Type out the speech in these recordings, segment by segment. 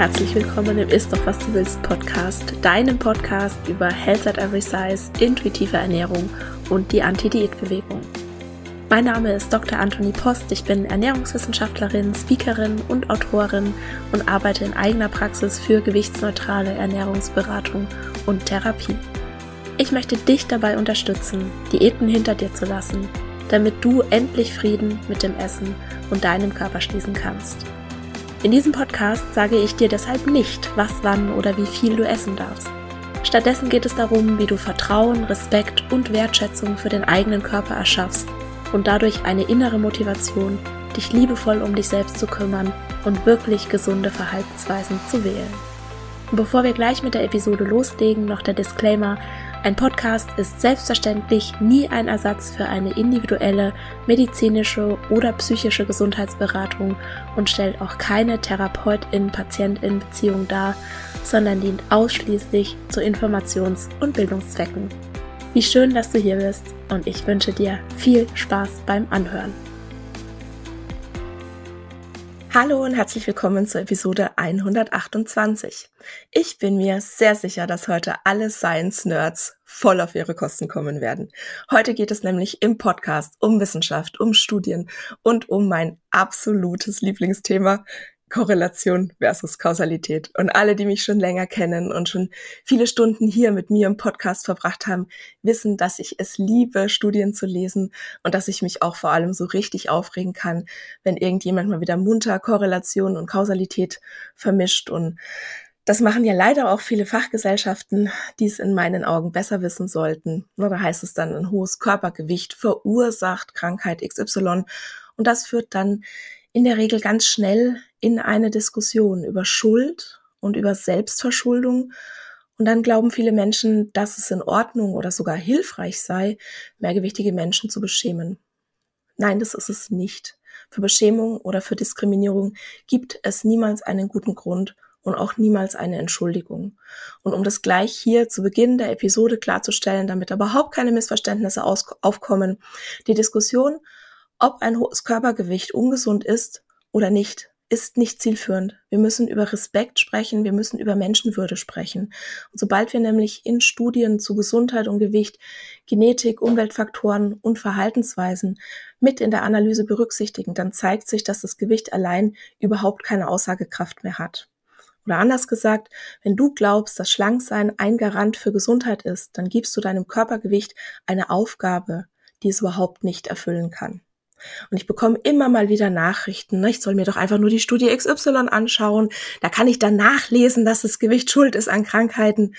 Herzlich willkommen im Ist doch was du willst Podcast, deinem Podcast über Health at Every Size, intuitive Ernährung und die Anti-Diät-Bewegung. Mein Name ist Dr. Anthony Post, ich bin Ernährungswissenschaftlerin, Speakerin und Autorin und arbeite in eigener Praxis für gewichtsneutrale Ernährungsberatung und Therapie. Ich möchte dich dabei unterstützen, Diäten hinter dir zu lassen, damit du endlich Frieden mit dem Essen und deinem Körper schließen kannst. In diesem Podcast sage ich dir deshalb nicht, was, wann oder wie viel du essen darfst. Stattdessen geht es darum, wie du Vertrauen, Respekt und Wertschätzung für den eigenen Körper erschaffst und dadurch eine innere Motivation, dich liebevoll um dich selbst zu kümmern und wirklich gesunde Verhaltensweisen zu wählen. Bevor wir gleich mit der Episode loslegen, noch der Disclaimer, ein Podcast ist selbstverständlich nie ein Ersatz für eine individuelle medizinische oder psychische Gesundheitsberatung und stellt auch keine Therapeutin-Patientin-Beziehung dar, sondern dient ausschließlich zu Informations- und Bildungszwecken. Wie schön, dass du hier bist und ich wünsche dir viel Spaß beim Anhören. Hallo und herzlich willkommen zur Episode 128. Ich bin mir sehr sicher, dass heute alle Science-Nerds voll auf ihre Kosten kommen werden. Heute geht es nämlich im Podcast um Wissenschaft, um Studien und um mein absolutes Lieblingsthema, Korrelation versus Kausalität. Und alle, die mich schon länger kennen und schon viele Stunden hier mit mir im Podcast verbracht haben, wissen, dass ich es liebe, Studien zu lesen und dass ich mich auch vor allem so richtig aufregen kann, wenn irgendjemand mal wieder munter Korrelation und Kausalität vermischt. Und das machen ja leider auch viele Fachgesellschaften, die es in meinen Augen besser wissen sollten. Da heißt es dann, ein hohes Körpergewicht verursacht Krankheit XY. Und das führt dann in der Regel ganz schnell in eine Diskussion über Schuld und über Selbstverschuldung. Und dann glauben viele Menschen, dass es in Ordnung oder sogar hilfreich sei, mehrgewichtige Menschen zu beschämen. Nein, das ist es nicht. Für Beschämung oder für Diskriminierung gibt es niemals einen guten Grund und auch niemals eine Entschuldigung. Und um das gleich hier zu Beginn der Episode klarzustellen, damit überhaupt keine Missverständnisse aufkommen, die Diskussion ob ein hohes Körpergewicht ungesund ist oder nicht, ist nicht zielführend. Wir müssen über Respekt sprechen, wir müssen über Menschenwürde sprechen. Und sobald wir nämlich in Studien zu Gesundheit und Gewicht Genetik, Umweltfaktoren und Verhaltensweisen mit in der Analyse berücksichtigen, dann zeigt sich, dass das Gewicht allein überhaupt keine Aussagekraft mehr hat. Oder anders gesagt, wenn du glaubst, dass Schlanksein ein Garant für Gesundheit ist, dann gibst du deinem Körpergewicht eine Aufgabe, die es überhaupt nicht erfüllen kann. Und ich bekomme immer mal wieder Nachrichten. Ne? Ich soll mir doch einfach nur die Studie XY anschauen. Da kann ich dann nachlesen, dass das Gewicht schuld ist an Krankheiten.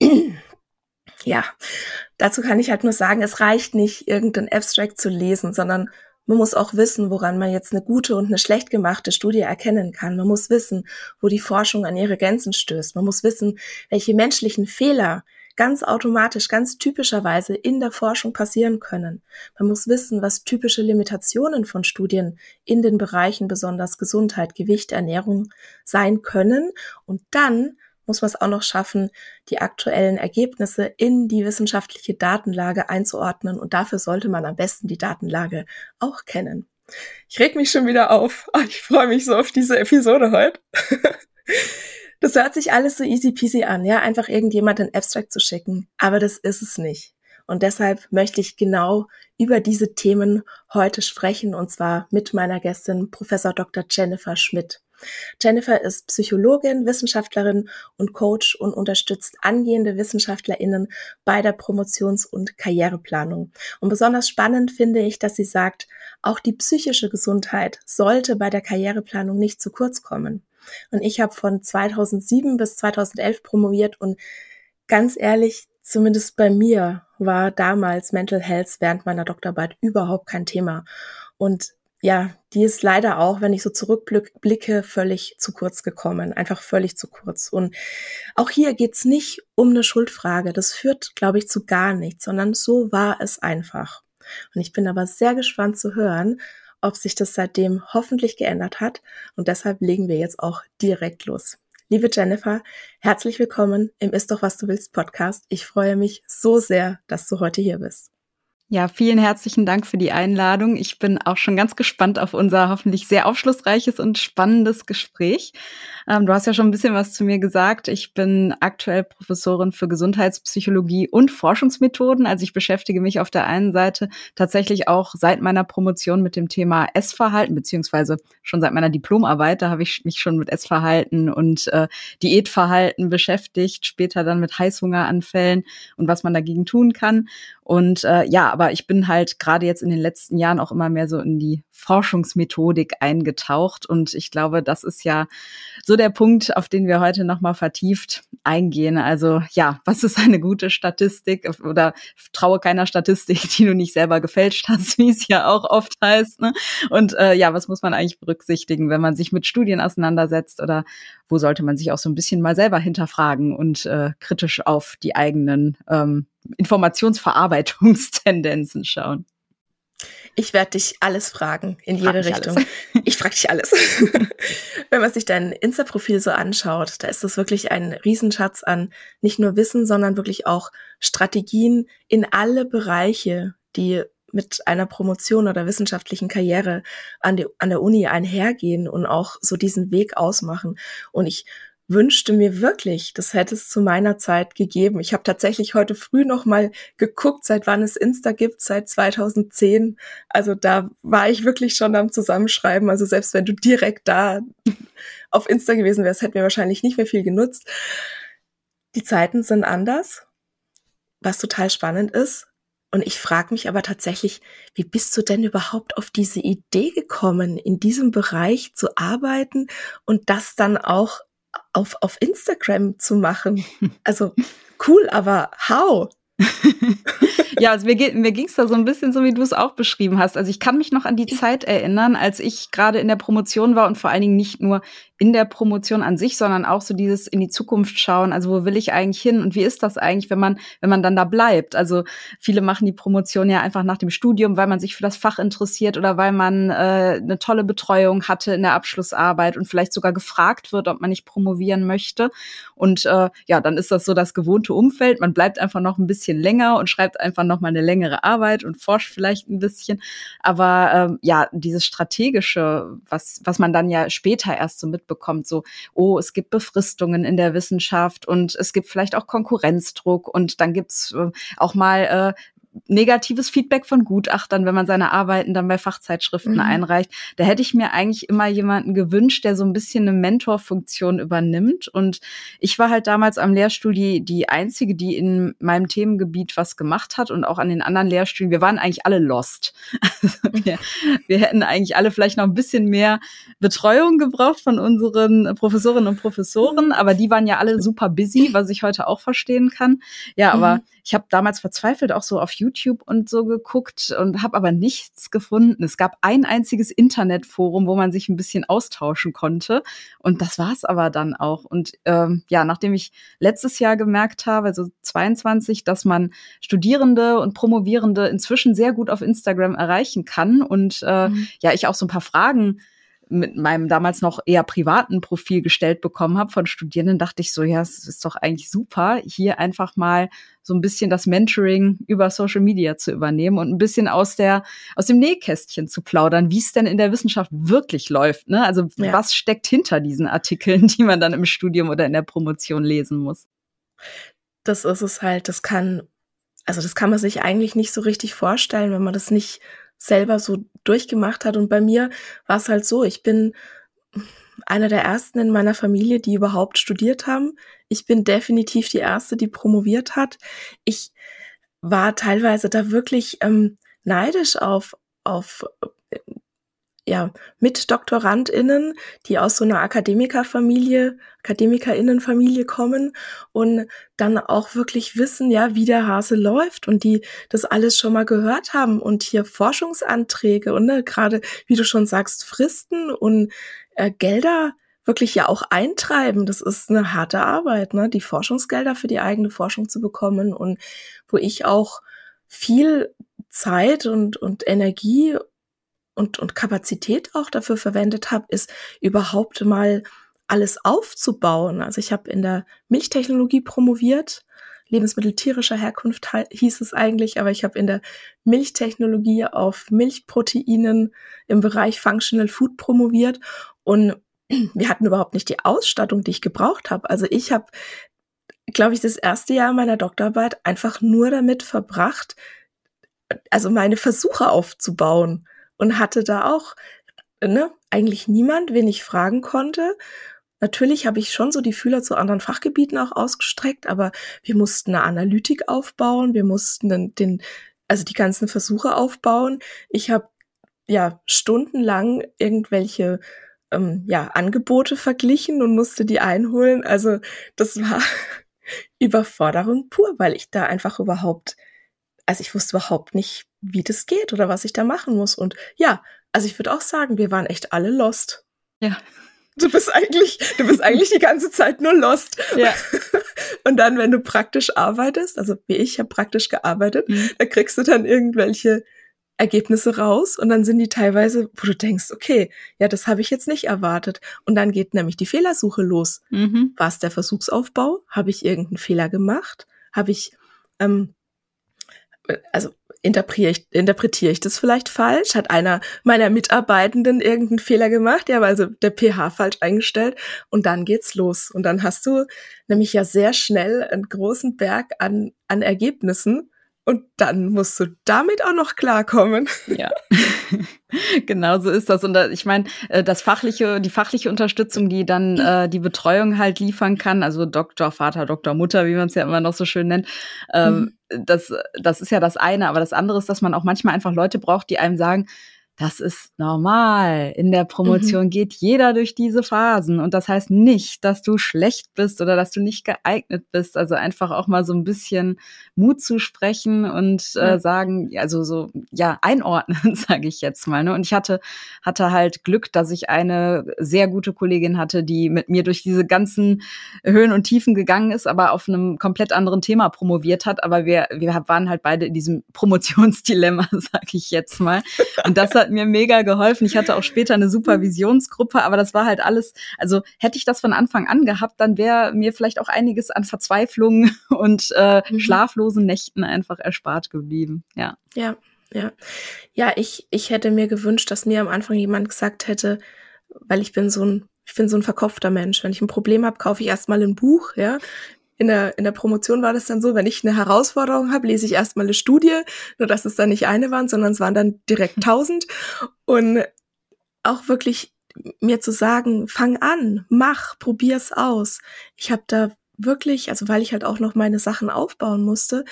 Ja, dazu kann ich halt nur sagen, es reicht nicht, irgendein Abstract zu lesen, sondern man muss auch wissen, woran man jetzt eine gute und eine schlecht gemachte Studie erkennen kann. Man muss wissen, wo die Forschung an ihre Grenzen stößt. Man muss wissen, welche menschlichen Fehler ganz automatisch, ganz typischerweise in der Forschung passieren können. Man muss wissen, was typische Limitationen von Studien in den Bereichen besonders Gesundheit, Gewicht, Ernährung sein können. Und dann muss man es auch noch schaffen, die aktuellen Ergebnisse in die wissenschaftliche Datenlage einzuordnen. Und dafür sollte man am besten die Datenlage auch kennen. Ich reg mich schon wieder auf. Ich freue mich so auf diese Episode heute. Das hört sich alles so easy peasy an, ja, einfach irgendjemand ein Abstract zu schicken. Aber das ist es nicht. Und deshalb möchte ich genau über diese Themen heute sprechen und zwar mit meiner Gästin Professor Dr. Jennifer Schmidt. Jennifer ist Psychologin, Wissenschaftlerin und Coach und unterstützt angehende WissenschaftlerInnen bei der Promotions- und Karriereplanung. Und besonders spannend finde ich, dass sie sagt, auch die psychische Gesundheit sollte bei der Karriereplanung nicht zu kurz kommen. Und ich habe von 2007 bis 2011 promoviert und ganz ehrlich, zumindest bei mir war damals Mental Health während meiner Doktorarbeit überhaupt kein Thema. Und ja, die ist leider auch, wenn ich so zurückblicke, völlig zu kurz gekommen. Einfach völlig zu kurz. Und auch hier geht's nicht um eine Schuldfrage. Das führt, glaube ich, zu gar nichts, sondern so war es einfach. Und ich bin aber sehr gespannt zu hören, ob sich das seitdem hoffentlich geändert hat. Und deshalb legen wir jetzt auch direkt los. Liebe Jennifer, herzlich willkommen im Ist doch was du willst Podcast. Ich freue mich so sehr, dass du heute hier bist. Ja, vielen herzlichen Dank für die Einladung. Ich bin auch schon ganz gespannt auf unser hoffentlich sehr aufschlussreiches und spannendes Gespräch. Ähm, du hast ja schon ein bisschen was zu mir gesagt. Ich bin aktuell Professorin für Gesundheitspsychologie und Forschungsmethoden. Also ich beschäftige mich auf der einen Seite tatsächlich auch seit meiner Promotion mit dem Thema Essverhalten, beziehungsweise schon seit meiner Diplomarbeit. Da habe ich mich schon mit Essverhalten und äh, Diätverhalten beschäftigt, später dann mit Heißhungeranfällen und was man dagegen tun kann. Und äh, ja, aber ich bin halt gerade jetzt in den letzten Jahren auch immer mehr so in die Forschungsmethodik eingetaucht. Und ich glaube, das ist ja so der Punkt, auf den wir heute nochmal vertieft eingehen. Also ja, was ist eine gute Statistik oder traue keiner Statistik, die du nicht selber gefälscht hast, wie es ja auch oft heißt. Ne? Und äh, ja, was muss man eigentlich berücksichtigen, wenn man sich mit Studien auseinandersetzt oder wo sollte man sich auch so ein bisschen mal selber hinterfragen und äh, kritisch auf die eigenen ähm, Informationsverarbeitungstendenzen schauen. Ich werde dich alles fragen, in jede Richtung. Alles. Ich frage dich alles. Wenn man sich dein Insta-Profil so anschaut, da ist das wirklich ein Riesenschatz an nicht nur Wissen, sondern wirklich auch Strategien in alle Bereiche, die mit einer Promotion oder wissenschaftlichen Karriere an, die, an der Uni einhergehen und auch so diesen Weg ausmachen. Und ich wünschte mir wirklich, das hätte es zu meiner Zeit gegeben. Ich habe tatsächlich heute früh noch mal geguckt, seit wann es Insta gibt, seit 2010. Also da war ich wirklich schon am Zusammenschreiben. Also selbst wenn du direkt da auf Insta gewesen wärst, hätten wir wahrscheinlich nicht mehr viel genutzt. Die Zeiten sind anders, was total spannend ist. Und ich frage mich aber tatsächlich, wie bist du denn überhaupt auf diese Idee gekommen, in diesem Bereich zu arbeiten und das dann auch auf, auf Instagram zu machen. Also cool, aber how? ja, also mir, mir ging es da so ein bisschen so, wie du es auch beschrieben hast. Also ich kann mich noch an die Zeit erinnern, als ich gerade in der Promotion war und vor allen Dingen nicht nur in der Promotion an sich, sondern auch so dieses in die Zukunft schauen. Also wo will ich eigentlich hin und wie ist das eigentlich, wenn man, wenn man dann da bleibt? Also viele machen die Promotion ja einfach nach dem Studium, weil man sich für das Fach interessiert oder weil man äh, eine tolle Betreuung hatte in der Abschlussarbeit und vielleicht sogar gefragt wird, ob man nicht promovieren möchte. Und äh, ja, dann ist das so das gewohnte Umfeld. Man bleibt einfach noch ein bisschen länger und schreibt einfach noch mal eine längere Arbeit und forscht vielleicht ein bisschen. Aber ähm, ja, dieses strategische, was was man dann ja später erst so mit mitbekommt, so, oh, es gibt Befristungen in der Wissenschaft und es gibt vielleicht auch Konkurrenzdruck und dann gibt's äh, auch mal äh, negatives Feedback von Gutachtern, wenn man seine Arbeiten dann bei Fachzeitschriften mhm. einreicht. Da hätte ich mir eigentlich immer jemanden gewünscht, der so ein bisschen eine Mentorfunktion übernimmt. Und ich war halt damals am Lehrstuhl die, die einzige, die in meinem Themengebiet was gemacht hat und auch an den anderen Lehrstühlen. Wir waren eigentlich alle lost. Also wir, wir hätten eigentlich alle vielleicht noch ein bisschen mehr Betreuung gebraucht von unseren Professorinnen und Professoren, aber die waren ja alle super busy, was ich heute auch verstehen kann. Ja, aber mhm. Ich habe damals verzweifelt auch so auf YouTube und so geguckt und habe aber nichts gefunden. Es gab ein einziges Internetforum, wo man sich ein bisschen austauschen konnte. Und das war es aber dann auch. Und ähm, ja, nachdem ich letztes Jahr gemerkt habe, also 22, dass man Studierende und Promovierende inzwischen sehr gut auf Instagram erreichen kann und äh, mhm. ja, ich auch so ein paar Fragen mit meinem damals noch eher privaten Profil gestellt bekommen habe von Studierenden, dachte ich so, ja, es ist doch eigentlich super, hier einfach mal so ein bisschen das Mentoring über Social Media zu übernehmen und ein bisschen aus der aus dem Nähkästchen zu plaudern, wie es denn in der Wissenschaft wirklich läuft. Ne? Also ja. was steckt hinter diesen Artikeln, die man dann im Studium oder in der Promotion lesen muss? Das ist es halt. Das kann also das kann man sich eigentlich nicht so richtig vorstellen, wenn man das nicht selber so durchgemacht hat. Und bei mir war es halt so, ich bin einer der ersten in meiner Familie, die überhaupt studiert haben. Ich bin definitiv die erste, die promoviert hat. Ich war teilweise da wirklich ähm, neidisch auf, auf ja, mit DoktorandInnen, die aus so einer Akademikerfamilie, AkademikerInnenfamilie kommen und dann auch wirklich wissen, ja, wie der Hase läuft und die das alles schon mal gehört haben und hier Forschungsanträge und ne, gerade, wie du schon sagst, Fristen und äh, Gelder wirklich ja auch eintreiben. Das ist eine harte Arbeit, ne, die Forschungsgelder für die eigene Forschung zu bekommen und wo ich auch viel Zeit und, und Energie und, und Kapazität auch dafür verwendet habe, ist überhaupt mal alles aufzubauen. Also ich habe in der Milchtechnologie promoviert, Lebensmittel tierischer Herkunft hieß es eigentlich, aber ich habe in der Milchtechnologie auf Milchproteinen im Bereich Functional Food promoviert und wir hatten überhaupt nicht die Ausstattung, die ich gebraucht habe. Also ich habe, glaube ich, das erste Jahr meiner Doktorarbeit einfach nur damit verbracht, also meine Versuche aufzubauen und hatte da auch ne, eigentlich niemand, wen ich fragen konnte. Natürlich habe ich schon so die Fühler zu anderen Fachgebieten auch ausgestreckt, aber wir mussten eine Analytik aufbauen, wir mussten den, den also die ganzen Versuche aufbauen. Ich habe ja stundenlang irgendwelche ähm, ja Angebote verglichen und musste die einholen. Also das war Überforderung pur, weil ich da einfach überhaupt, also ich wusste überhaupt nicht, wie das geht oder was ich da machen muss. Und ja, also ich würde auch sagen, wir waren echt alle lost. Ja. Du bist eigentlich, du bist eigentlich die ganze Zeit nur lost. Ja. Und dann, wenn du praktisch arbeitest, also wie ich habe praktisch gearbeitet, mhm. da kriegst du dann irgendwelche Ergebnisse raus und dann sind die teilweise, wo du denkst, okay, ja, das habe ich jetzt nicht erwartet. Und dann geht nämlich die Fehlersuche los. Mhm. War es der Versuchsaufbau? Habe ich irgendeinen Fehler gemacht? Habe ich, ähm, also interpretiere ich, interpretiere ich das vielleicht falsch? Hat einer meiner Mitarbeitenden irgendeinen Fehler gemacht? Ja, also der pH falsch eingestellt und dann geht's los. Und dann hast du nämlich ja sehr schnell einen großen Berg an, an Ergebnissen und dann musst du damit auch noch klarkommen. Ja, genau so ist das. Und ich meine, äh, das fachliche, die fachliche Unterstützung, die dann äh, die Betreuung halt liefern kann, also Doktor, Vater, Doktor, Mutter, wie man es ja immer noch so schön nennt, ähm, mhm. das, das ist ja das eine. Aber das andere ist, dass man auch manchmal einfach Leute braucht, die einem sagen, das ist normal. In der Promotion mhm. geht jeder durch diese Phasen. Und das heißt nicht, dass du schlecht bist oder dass du nicht geeignet bist. Also einfach auch mal so ein bisschen Mut zu sprechen und äh, ja. äh, sagen, also so, ja, einordnen, sage ich jetzt mal. Ne? Und ich hatte, hatte halt Glück, dass ich eine sehr gute Kollegin hatte, die mit mir durch diese ganzen Höhen und Tiefen gegangen ist, aber auf einem komplett anderen Thema promoviert hat. Aber wir, wir waren halt beide in diesem Promotionsdilemma, sage ich jetzt mal. Und das hat hat mir mega geholfen. Ich hatte auch später eine Supervisionsgruppe, aber das war halt alles, also hätte ich das von Anfang an gehabt, dann wäre mir vielleicht auch einiges an Verzweiflung und äh, mhm. schlaflosen Nächten einfach erspart geblieben. Ja. Ja, ja. Ja, ich, ich hätte mir gewünscht, dass mir am Anfang jemand gesagt hätte, weil ich bin so ein ich bin so ein verkopfter Mensch. Wenn ich ein Problem habe, kaufe ich erstmal ein Buch, ja in der, in der Promotion war das dann so, wenn ich eine Herausforderung habe, lese ich erstmal eine Studie, nur dass es dann nicht eine waren, sondern es waren dann direkt tausend. Und auch wirklich mir zu sagen, fang an, mach, probier's aus. Ich habe da wirklich, also weil ich halt auch noch meine Sachen aufbauen musste,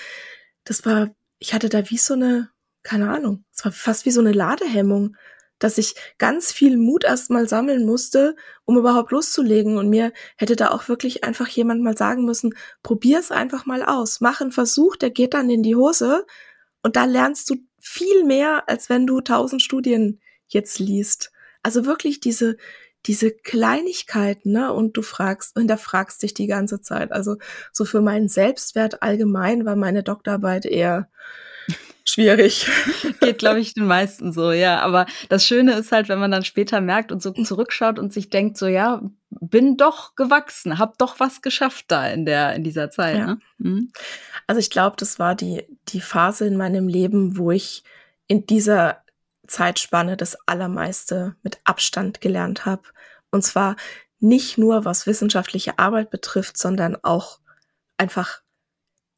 das war, ich hatte da wie so eine, keine Ahnung, es war fast wie so eine Ladehemmung dass ich ganz viel Mut erstmal sammeln musste, um überhaupt loszulegen. Und mir hätte da auch wirklich einfach jemand mal sagen müssen, probier's einfach mal aus. Mach einen Versuch, der geht dann in die Hose. Und da lernst du viel mehr, als wenn du tausend Studien jetzt liest. Also wirklich diese, diese Kleinigkeiten, ne? Und du fragst, hinterfragst dich die ganze Zeit. Also so für meinen Selbstwert allgemein war meine Doktorarbeit eher schwierig. Geht, glaube ich, den meisten so, ja. Aber das Schöne ist halt, wenn man dann später merkt und so zurückschaut und sich denkt, so ja, bin doch gewachsen, hab doch was geschafft da in der in dieser Zeit. Ja. Ne? Mhm. Also ich glaube, das war die die Phase in meinem Leben, wo ich in dieser Zeitspanne das allermeiste mit Abstand gelernt habe. Und zwar nicht nur was wissenschaftliche Arbeit betrifft, sondern auch einfach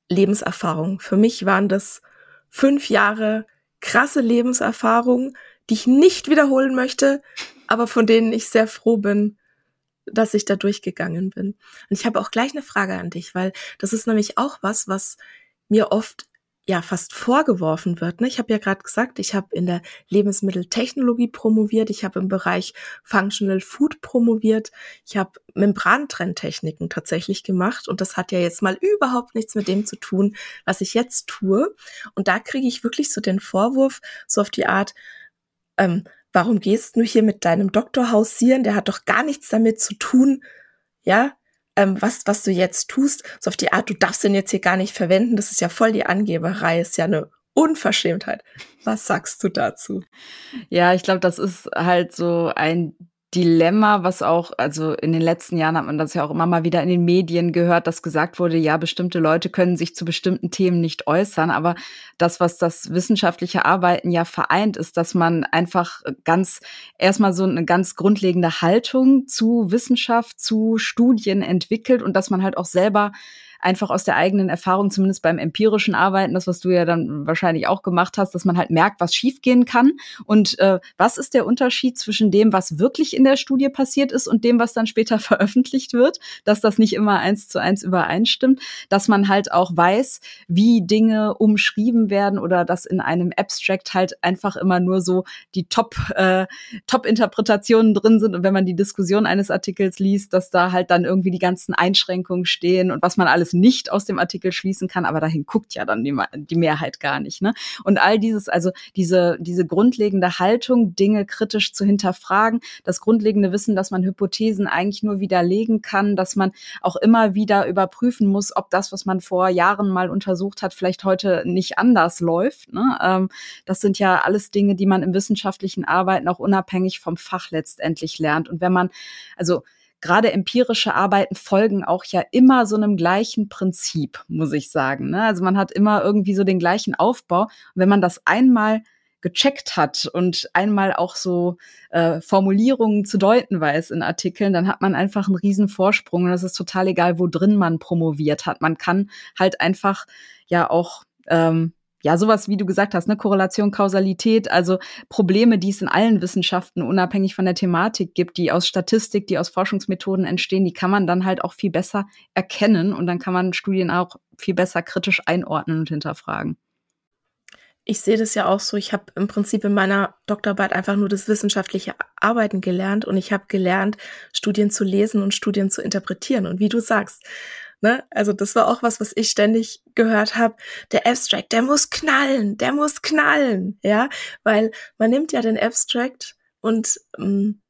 Lebenserfahrung. Für mich waren das fünf Jahre krasse Lebenserfahrung, die ich nicht wiederholen möchte, aber von denen ich sehr froh bin, dass ich da durchgegangen bin. Und ich habe auch gleich eine Frage an dich, weil das ist nämlich auch was, was mir oft ja fast vorgeworfen wird. Ne? Ich habe ja gerade gesagt, ich habe in der Lebensmitteltechnologie promoviert, ich habe im Bereich Functional Food promoviert, ich habe Membrantrenntechniken tatsächlich gemacht und das hat ja jetzt mal überhaupt nichts mit dem zu tun, was ich jetzt tue. Und da kriege ich wirklich so den Vorwurf, so auf die Art, ähm, warum gehst du hier mit deinem Doktor hausieren? Der hat doch gar nichts damit zu tun, ja, ähm, was, was du jetzt tust, so auf die Art, du darfst den jetzt hier gar nicht verwenden, das ist ja voll die Angeberei, ist ja eine Unverschämtheit. Was sagst du dazu? Ja, ich glaube, das ist halt so ein Dilemma, was auch, also in den letzten Jahren hat man das ja auch immer mal wieder in den Medien gehört, dass gesagt wurde, ja, bestimmte Leute können sich zu bestimmten Themen nicht äußern. Aber das, was das wissenschaftliche Arbeiten ja vereint, ist, dass man einfach ganz erstmal so eine ganz grundlegende Haltung zu Wissenschaft, zu Studien entwickelt und dass man halt auch selber einfach aus der eigenen Erfahrung, zumindest beim empirischen Arbeiten, das, was du ja dann wahrscheinlich auch gemacht hast, dass man halt merkt, was schiefgehen kann. Und äh, was ist der Unterschied zwischen dem, was wirklich in der Studie passiert ist und dem, was dann später veröffentlicht wird, dass das nicht immer eins zu eins übereinstimmt, dass man halt auch weiß, wie Dinge umschrieben werden oder dass in einem Abstract halt einfach immer nur so die Top, äh, Top-Interpretationen drin sind und wenn man die Diskussion eines Artikels liest, dass da halt dann irgendwie die ganzen Einschränkungen stehen und was man alles nicht aus dem Artikel schließen kann, aber dahin guckt ja dann die, die Mehrheit gar nicht. Ne? Und all dieses, also diese, diese grundlegende Haltung, Dinge kritisch zu hinterfragen, das grundlegende Wissen, dass man Hypothesen eigentlich nur widerlegen kann, dass man auch immer wieder überprüfen muss, ob das, was man vor Jahren mal untersucht hat, vielleicht heute nicht anders läuft. Ne? Ähm, das sind ja alles Dinge, die man im wissenschaftlichen Arbeiten auch unabhängig vom Fach letztendlich lernt. Und wenn man, also gerade empirische Arbeiten folgen auch ja immer so einem gleichen Prinzip, muss ich sagen. Ne? Also man hat immer irgendwie so den gleichen Aufbau. Und wenn man das einmal gecheckt hat und einmal auch so äh, Formulierungen zu deuten weiß in Artikeln, dann hat man einfach einen riesen Vorsprung und es ist total egal, wo drin man promoviert hat. Man kann halt einfach ja auch ähm, ja, sowas, wie du gesagt hast, ne, Korrelation, Kausalität, also Probleme, die es in allen Wissenschaften unabhängig von der Thematik gibt, die aus Statistik, die aus Forschungsmethoden entstehen, die kann man dann halt auch viel besser erkennen und dann kann man Studien auch viel besser kritisch einordnen und hinterfragen. Ich sehe das ja auch so. Ich habe im Prinzip in meiner Doktorarbeit einfach nur das wissenschaftliche Arbeiten gelernt und ich habe gelernt, Studien zu lesen und Studien zu interpretieren. Und wie du sagst, Ne? Also das war auch was, was ich ständig gehört habe. Der Abstract, der muss knallen, der muss knallen, ja, weil man nimmt ja den Abstract und ähm,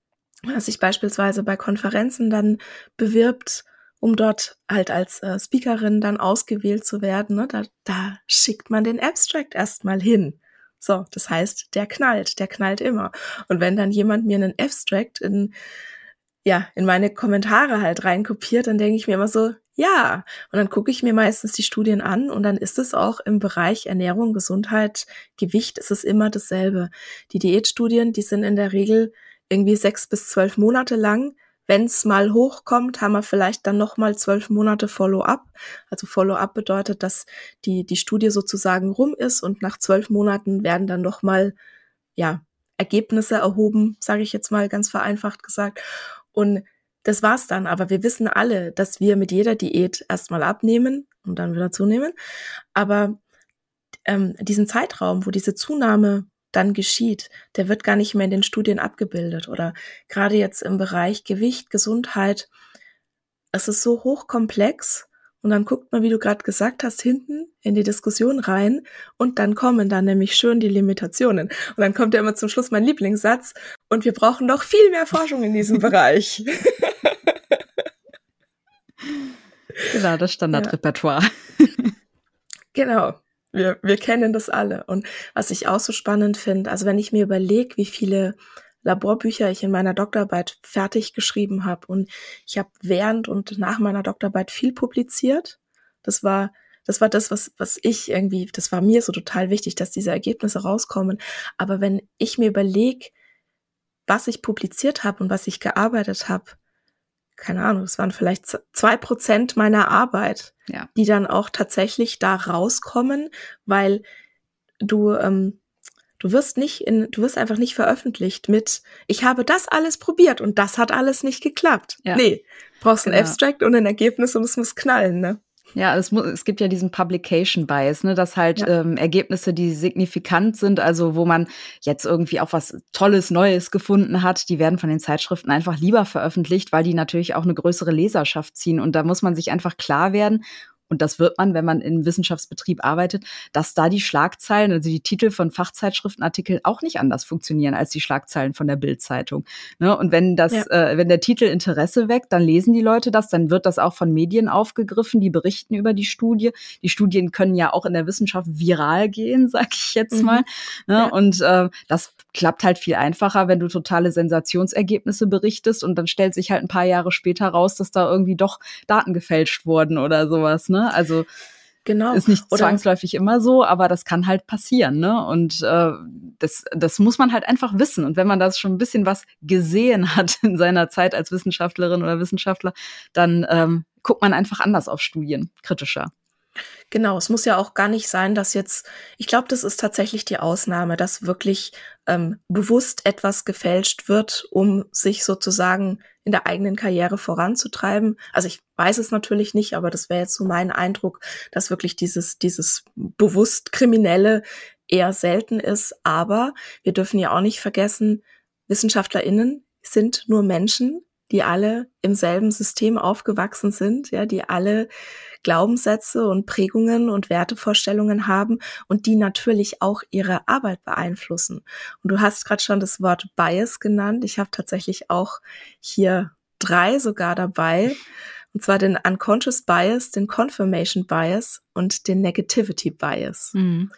was sich beispielsweise bei Konferenzen dann bewirbt, um dort halt als äh, Speakerin dann ausgewählt zu werden, ne? da, da schickt man den Abstract erstmal hin. So, das heißt, der knallt, der knallt immer. Und wenn dann jemand mir einen Abstract in ja, in meine Kommentare halt reinkopiert, dann denke ich mir immer so, ja, und dann gucke ich mir meistens die Studien an und dann ist es auch im Bereich Ernährung, Gesundheit, Gewicht ist es immer dasselbe. Die Diätstudien, die sind in der Regel irgendwie sechs bis zwölf Monate lang. Wenn es mal hochkommt, haben wir vielleicht dann noch mal zwölf Monate Follow-up. Also Follow-up bedeutet, dass die die Studie sozusagen rum ist und nach zwölf Monaten werden dann noch mal ja Ergebnisse erhoben, sage ich jetzt mal ganz vereinfacht gesagt. Und das war's dann. Aber wir wissen alle, dass wir mit jeder Diät erstmal abnehmen und dann wieder zunehmen. Aber ähm, diesen Zeitraum, wo diese Zunahme dann geschieht, der wird gar nicht mehr in den Studien abgebildet. Oder gerade jetzt im Bereich Gewicht, Gesundheit, es ist so hochkomplex. Und dann guckt man, wie du gerade gesagt hast, hinten in die Diskussion rein und dann kommen dann nämlich schön die Limitationen. Und dann kommt ja immer zum Schluss mein Lieblingssatz und wir brauchen noch viel mehr Forschung in diesem Bereich. Genau, das Standardrepertoire. Genau. Wir, wir kennen das alle. Und was ich auch so spannend finde, also wenn ich mir überlege, wie viele Laborbücher ich in meiner Doktorarbeit fertig geschrieben habe und ich habe während und nach meiner Doktorarbeit viel publiziert. Das war das war das, was, was ich irgendwie, das war mir so total wichtig, dass diese Ergebnisse rauskommen. Aber wenn ich mir überlege, was ich publiziert habe und was ich gearbeitet habe, keine Ahnung, es waren vielleicht zwei Prozent meiner Arbeit, ja. die dann auch tatsächlich da rauskommen, weil du, ähm, du wirst nicht in, du wirst einfach nicht veröffentlicht mit, ich habe das alles probiert und das hat alles nicht geklappt. Ja. Nee, brauchst genau. ein Abstract und ein Ergebnis und es muss knallen, ne? Ja, es, muss, es gibt ja diesen Publication Bias, ne, dass halt ja. ähm, Ergebnisse, die signifikant sind, also wo man jetzt irgendwie auch was Tolles, Neues gefunden hat, die werden von den Zeitschriften einfach lieber veröffentlicht, weil die natürlich auch eine größere Leserschaft ziehen. Und da muss man sich einfach klar werden, und das wird man, wenn man im Wissenschaftsbetrieb arbeitet, dass da die Schlagzeilen, also die Titel von Fachzeitschriftenartikeln auch nicht anders funktionieren als die Schlagzeilen von der Bildzeitung. Ne? Und wenn das, ja. äh, wenn der Titel Interesse weckt, dann lesen die Leute das, dann wird das auch von Medien aufgegriffen, die berichten über die Studie. Die Studien können ja auch in der Wissenschaft viral gehen, sag ich jetzt mhm. mal. Ne? Ja. Und äh, das klappt halt viel einfacher, wenn du totale Sensationsergebnisse berichtest und dann stellt sich halt ein paar Jahre später raus, dass da irgendwie doch Daten gefälscht wurden oder sowas. Ne? Also Genau. Ist nicht Oder zwangsläufig immer so, aber das kann halt passieren, ne? Und äh, das, das muss man halt einfach wissen. Und wenn man das schon ein bisschen was gesehen hat in seiner Zeit als Wissenschaftlerin oder Wissenschaftler, dann ähm, guckt man einfach anders auf Studien, kritischer. Genau, es muss ja auch gar nicht sein, dass jetzt, ich glaube, das ist tatsächlich die Ausnahme, dass wirklich ähm, bewusst etwas gefälscht wird, um sich sozusagen in der eigenen Karriere voranzutreiben. Also ich weiß es natürlich nicht, aber das wäre jetzt so mein Eindruck, dass wirklich dieses, dieses bewusst Kriminelle eher selten ist. Aber wir dürfen ja auch nicht vergessen, WissenschaftlerInnen sind nur Menschen, die alle im selben System aufgewachsen sind, ja, die alle Glaubenssätze und Prägungen und Wertevorstellungen haben und die natürlich auch ihre Arbeit beeinflussen. Und du hast gerade schon das Wort Bias genannt. Ich habe tatsächlich auch hier drei sogar dabei. Und zwar den Unconscious Bias, den Confirmation Bias und den Negativity Bias. Mhm.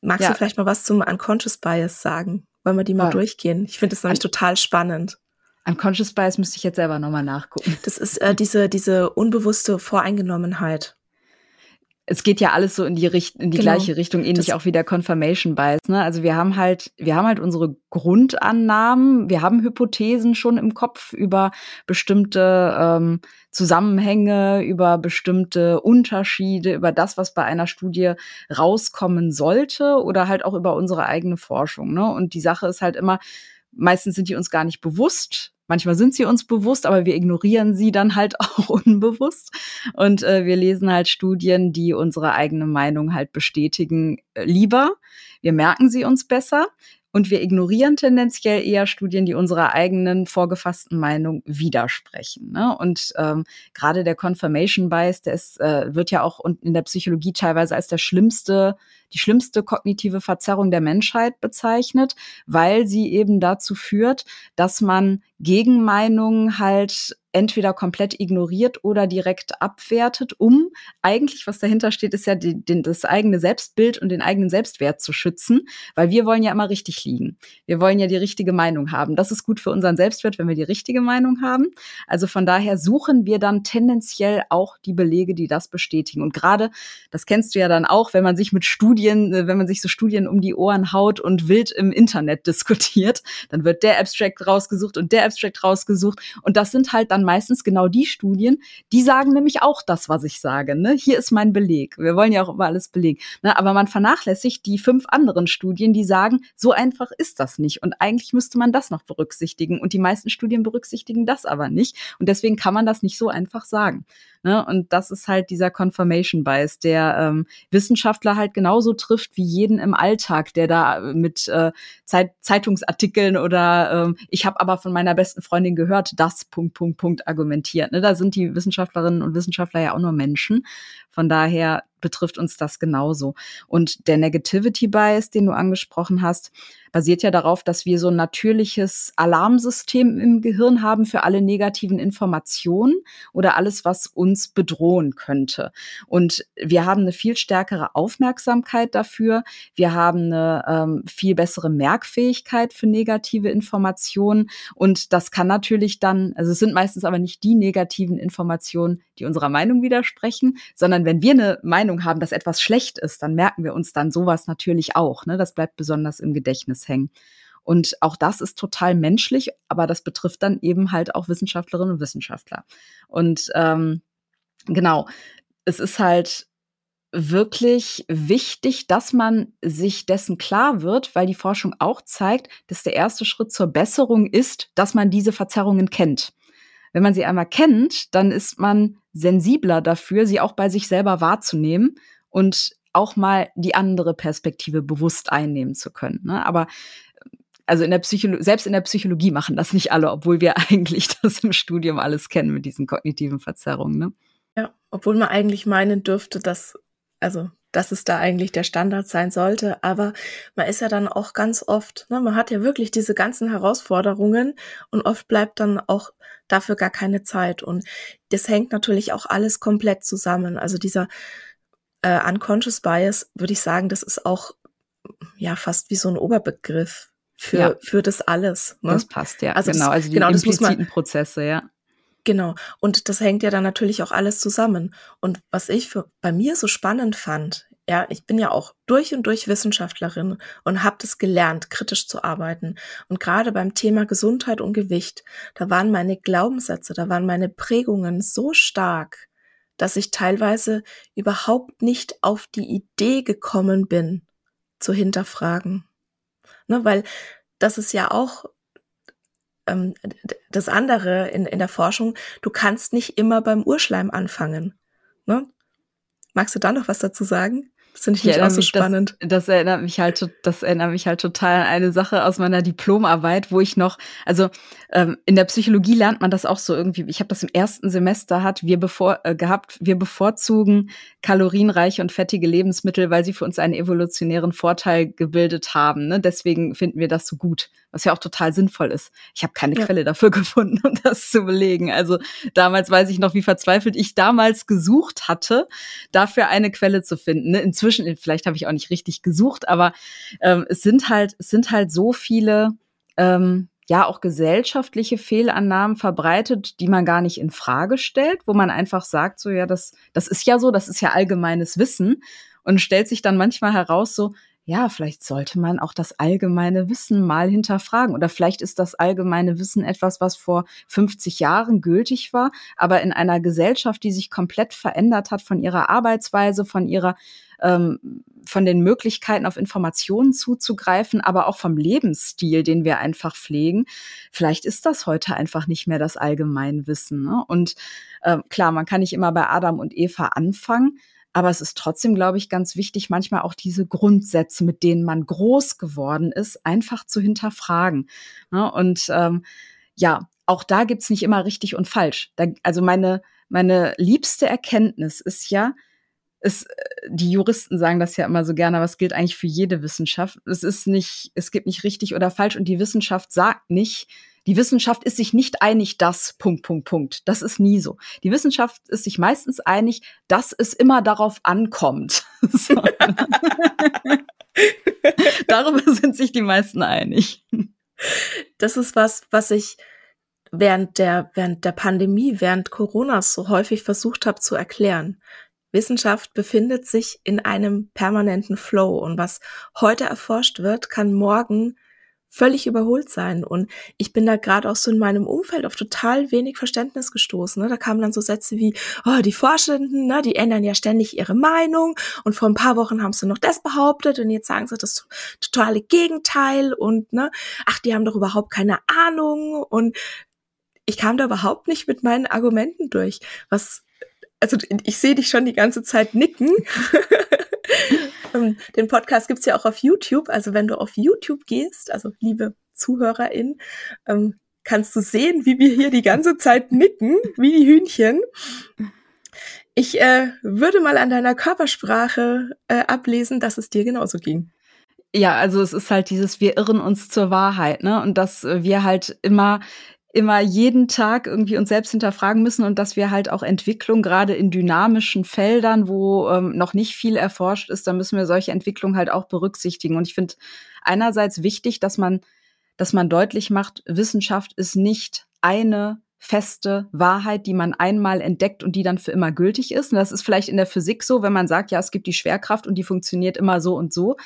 Magst ja. du vielleicht mal was zum Unconscious Bias sagen? Wollen wir die mal ja. durchgehen? Ich finde es nämlich total spannend. Unconscious Bias müsste ich jetzt selber nochmal nachgucken. Das ist äh, diese, diese unbewusste Voreingenommenheit. Es geht ja alles so in die, Richt in die genau. gleiche Richtung, ähnlich das auch wie der Confirmation Bias. Ne? Also wir haben halt, wir haben halt unsere Grundannahmen, wir haben Hypothesen schon im Kopf über bestimmte ähm, Zusammenhänge, über bestimmte Unterschiede, über das, was bei einer Studie rauskommen sollte oder halt auch über unsere eigene Forschung. Ne? Und die Sache ist halt immer, meistens sind die uns gar nicht bewusst. Manchmal sind sie uns bewusst, aber wir ignorieren sie dann halt auch unbewusst. Und äh, wir lesen halt Studien, die unsere eigene Meinung halt bestätigen, äh, lieber. Wir merken sie uns besser. Und wir ignorieren tendenziell eher Studien, die unserer eigenen vorgefassten Meinung widersprechen. Ne? Und ähm, gerade der Confirmation Bias, der ist, äh, wird ja auch in der Psychologie teilweise als der schlimmste die schlimmste kognitive Verzerrung der Menschheit bezeichnet, weil sie eben dazu führt, dass man Gegenmeinungen halt entweder komplett ignoriert oder direkt abwertet, um eigentlich, was dahinter steht, ist ja die, den, das eigene Selbstbild und den eigenen Selbstwert zu schützen, weil wir wollen ja immer richtig liegen. Wir wollen ja die richtige Meinung haben. Das ist gut für unseren Selbstwert, wenn wir die richtige Meinung haben. Also von daher suchen wir dann tendenziell auch die Belege, die das bestätigen. Und gerade, das kennst du ja dann auch, wenn man sich mit Studien, äh, wenn man sich so Studien um die Ohren haut und wild im Internet diskutiert, dann wird der Abstract rausgesucht und der Abstract rausgesucht. Und das sind halt dann meistens genau die Studien, die sagen nämlich auch das, was ich sage. Ne? Hier ist mein Beleg. Wir wollen ja auch immer alles belegen. Ne? Aber man vernachlässigt die fünf anderen Studien, die sagen, so einfach ist das nicht. Und eigentlich müsste man das noch berücksichtigen. Und die meisten Studien berücksichtigen das aber nicht. Und deswegen kann man das nicht so einfach sagen. Ne? Und das ist halt dieser Confirmation Bias, der ähm, Wissenschaftler halt genauso trifft wie jeden im Alltag, der da mit äh, Zeit Zeitungsartikeln oder ähm, ich habe aber von meiner besten Freundin gehört, das Punkt, Punkt, Punkt argumentiert. Ne? Da sind die Wissenschaftlerinnen und Wissenschaftler ja auch nur Menschen. Von daher betrifft uns das genauso. Und der Negativity Bias, den du angesprochen hast, basiert ja darauf, dass wir so ein natürliches Alarmsystem im Gehirn haben für alle negativen Informationen oder alles, was uns bedrohen könnte. Und wir haben eine viel stärkere Aufmerksamkeit dafür. Wir haben eine ähm, viel bessere Merkfähigkeit für negative Informationen. Und das kann natürlich dann, also es sind meistens aber nicht die negativen Informationen, die unserer Meinung widersprechen, sondern wenn wir eine Meinung haben, dass etwas schlecht ist, dann merken wir uns dann sowas natürlich auch. Ne? Das bleibt besonders im Gedächtnis hängen. Und auch das ist total menschlich, aber das betrifft dann eben halt auch Wissenschaftlerinnen und Wissenschaftler. Und ähm, genau, es ist halt wirklich wichtig, dass man sich dessen klar wird, weil die Forschung auch zeigt, dass der erste Schritt zur Besserung ist, dass man diese Verzerrungen kennt. Wenn man sie einmal kennt, dann ist man sensibler dafür, sie auch bei sich selber wahrzunehmen und auch mal die andere Perspektive bewusst einnehmen zu können. Ne? Aber also in der Psychologie, selbst in der Psychologie machen das nicht alle, obwohl wir eigentlich das im Studium alles kennen mit diesen kognitiven Verzerrungen. Ne? Ja, obwohl man eigentlich meinen dürfte, dass, also, dass es da eigentlich der Standard sein sollte. Aber man ist ja dann auch ganz oft, ne, man hat ja wirklich diese ganzen Herausforderungen und oft bleibt dann auch dafür gar keine Zeit. Und das hängt natürlich auch alles komplett zusammen. Also dieser äh, Unconscious Bias, würde ich sagen, das ist auch ja fast wie so ein Oberbegriff für, ja. für das alles. Ne? Das passt, ja. Also genau, das, also die genau, impliziten Prozesse, ja. Genau. Und das hängt ja dann natürlich auch alles zusammen. Und was ich für, bei mir so spannend fand, ja, ich bin ja auch durch und durch Wissenschaftlerin und habe das gelernt, kritisch zu arbeiten. Und gerade beim Thema Gesundheit und Gewicht, da waren meine Glaubenssätze, da waren meine Prägungen so stark, dass ich teilweise überhaupt nicht auf die Idee gekommen bin, zu hinterfragen. Ne, weil das ist ja auch ähm, das andere in, in der Forschung, du kannst nicht immer beim Urschleim anfangen. Ne? Magst du da noch was dazu sagen? Das finde ich nicht auch so spannend. Das, das, erinnert mich halt, das erinnert mich halt total an eine Sache aus meiner Diplomarbeit, wo ich noch, also ähm, in der Psychologie lernt man das auch so irgendwie. Ich habe das im ersten Semester hat wir bevor äh, gehabt. Wir bevorzugen kalorienreiche und fettige Lebensmittel, weil sie für uns einen evolutionären Vorteil gebildet haben. Ne? Deswegen finden wir das so gut, was ja auch total sinnvoll ist. Ich habe keine ja. Quelle dafür gefunden, um das zu belegen. Also damals weiß ich noch, wie verzweifelt ich damals gesucht hatte, dafür eine Quelle zu finden. Ne? Inzwischen, vielleicht habe ich auch nicht richtig gesucht, aber ähm, es sind halt, es sind halt so viele ähm, ja auch gesellschaftliche Fehlannahmen verbreitet, die man gar nicht in Frage stellt, wo man einfach sagt, so ja, das, das ist ja so, das ist ja allgemeines Wissen und stellt sich dann manchmal heraus, so, ja, vielleicht sollte man auch das allgemeine Wissen mal hinterfragen. Oder vielleicht ist das allgemeine Wissen etwas, was vor 50 Jahren gültig war, aber in einer Gesellschaft, die sich komplett verändert hat von ihrer Arbeitsweise, von ihrer ähm, von den Möglichkeiten auf Informationen zuzugreifen, aber auch vom Lebensstil, den wir einfach pflegen. Vielleicht ist das heute einfach nicht mehr das Allgemeinwissen. Ne? Und äh, klar, man kann nicht immer bei Adam und Eva anfangen, aber es ist trotzdem, glaube ich, ganz wichtig, manchmal auch diese Grundsätze, mit denen man groß geworden ist, einfach zu hinterfragen. Ne? Und ähm, ja, auch da gibt's nicht immer richtig und falsch. Da, also meine, meine liebste Erkenntnis ist ja, es, äh, die Juristen sagen das ja immer so gerne, aber es gilt eigentlich für jede Wissenschaft. Es ist nicht, es gibt nicht richtig oder falsch und die Wissenschaft sagt nicht, die Wissenschaft ist sich nicht einig, dass Punkt, Punkt, Punkt. Das ist nie so. Die Wissenschaft ist sich meistens einig, dass es immer darauf ankommt. Darüber sind sich die meisten einig. Das ist was, was ich während der, während der Pandemie, während Coronas so häufig versucht habe zu erklären. Wissenschaft befindet sich in einem permanenten Flow und was heute erforscht wird, kann morgen völlig überholt sein. Und ich bin da gerade auch so in meinem Umfeld auf total wenig Verständnis gestoßen. Ne? Da kamen dann so Sätze wie, oh, die Forschenden, ne, die ändern ja ständig ihre Meinung und vor ein paar Wochen haben sie noch das behauptet und jetzt sagen sie das totale Gegenteil und ne, ach, die haben doch überhaupt keine Ahnung und ich kam da überhaupt nicht mit meinen Argumenten durch, was also ich sehe dich schon die ganze Zeit nicken. Ähm, den Podcast gibt's ja auch auf YouTube. Also wenn du auf YouTube gehst, also liebe ZuhörerInnen, ähm, kannst du sehen, wie wir hier die ganze Zeit nicken, wie die Hühnchen. Ich äh, würde mal an deiner Körpersprache äh, ablesen, dass es dir genauso ging. Ja, also es ist halt dieses, wir irren uns zur Wahrheit, ne? Und dass wir halt immer immer jeden Tag irgendwie uns selbst hinterfragen müssen und dass wir halt auch Entwicklung gerade in dynamischen Feldern, wo ähm, noch nicht viel erforscht ist, da müssen wir solche Entwicklungen halt auch berücksichtigen. Und ich finde einerseits wichtig, dass man, dass man deutlich macht, Wissenschaft ist nicht eine feste Wahrheit, die man einmal entdeckt und die dann für immer gültig ist. Und das ist vielleicht in der Physik so, wenn man sagt, ja, es gibt die Schwerkraft und die funktioniert immer so und so.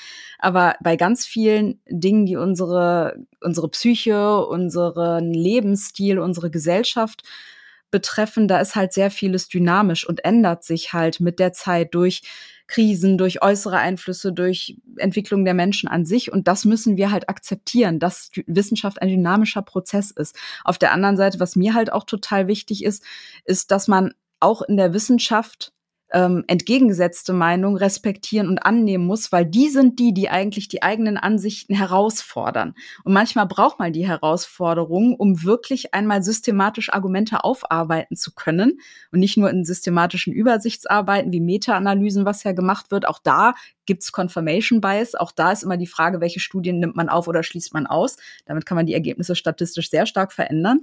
Aber bei ganz vielen Dingen, die unsere, unsere Psyche, unseren Lebensstil, unsere Gesellschaft betreffen, da ist halt sehr vieles dynamisch und ändert sich halt mit der Zeit durch Krisen, durch äußere Einflüsse, durch Entwicklung der Menschen an sich. Und das müssen wir halt akzeptieren, dass Wissenschaft ein dynamischer Prozess ist. Auf der anderen Seite, was mir halt auch total wichtig ist, ist, dass man auch in der Wissenschaft ähm, entgegengesetzte Meinung respektieren und annehmen muss, weil die sind die, die eigentlich die eigenen Ansichten herausfordern. Und manchmal braucht man die Herausforderung, um wirklich einmal systematisch Argumente aufarbeiten zu können und nicht nur in systematischen Übersichtsarbeiten wie Meta-Analysen, was ja gemacht wird. Auch da gibt's Confirmation Bias. Auch da ist immer die Frage, welche Studien nimmt man auf oder schließt man aus. Damit kann man die Ergebnisse statistisch sehr stark verändern.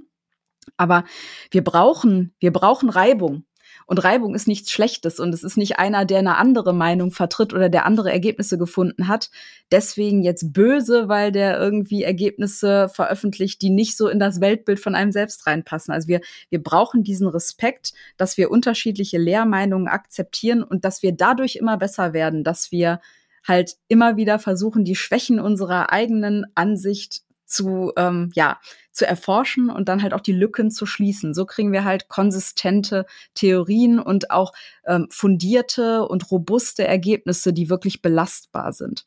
Aber wir brauchen, wir brauchen Reibung. Und Reibung ist nichts Schlechtes und es ist nicht einer, der eine andere Meinung vertritt oder der andere Ergebnisse gefunden hat. Deswegen jetzt böse, weil der irgendwie Ergebnisse veröffentlicht, die nicht so in das Weltbild von einem selbst reinpassen. Also wir, wir brauchen diesen Respekt, dass wir unterschiedliche Lehrmeinungen akzeptieren und dass wir dadurch immer besser werden, dass wir halt immer wieder versuchen, die Schwächen unserer eigenen Ansicht zu, ähm, ja, zu erforschen und dann halt auch die Lücken zu schließen. So kriegen wir halt konsistente Theorien und auch ähm, fundierte und robuste Ergebnisse, die wirklich belastbar sind.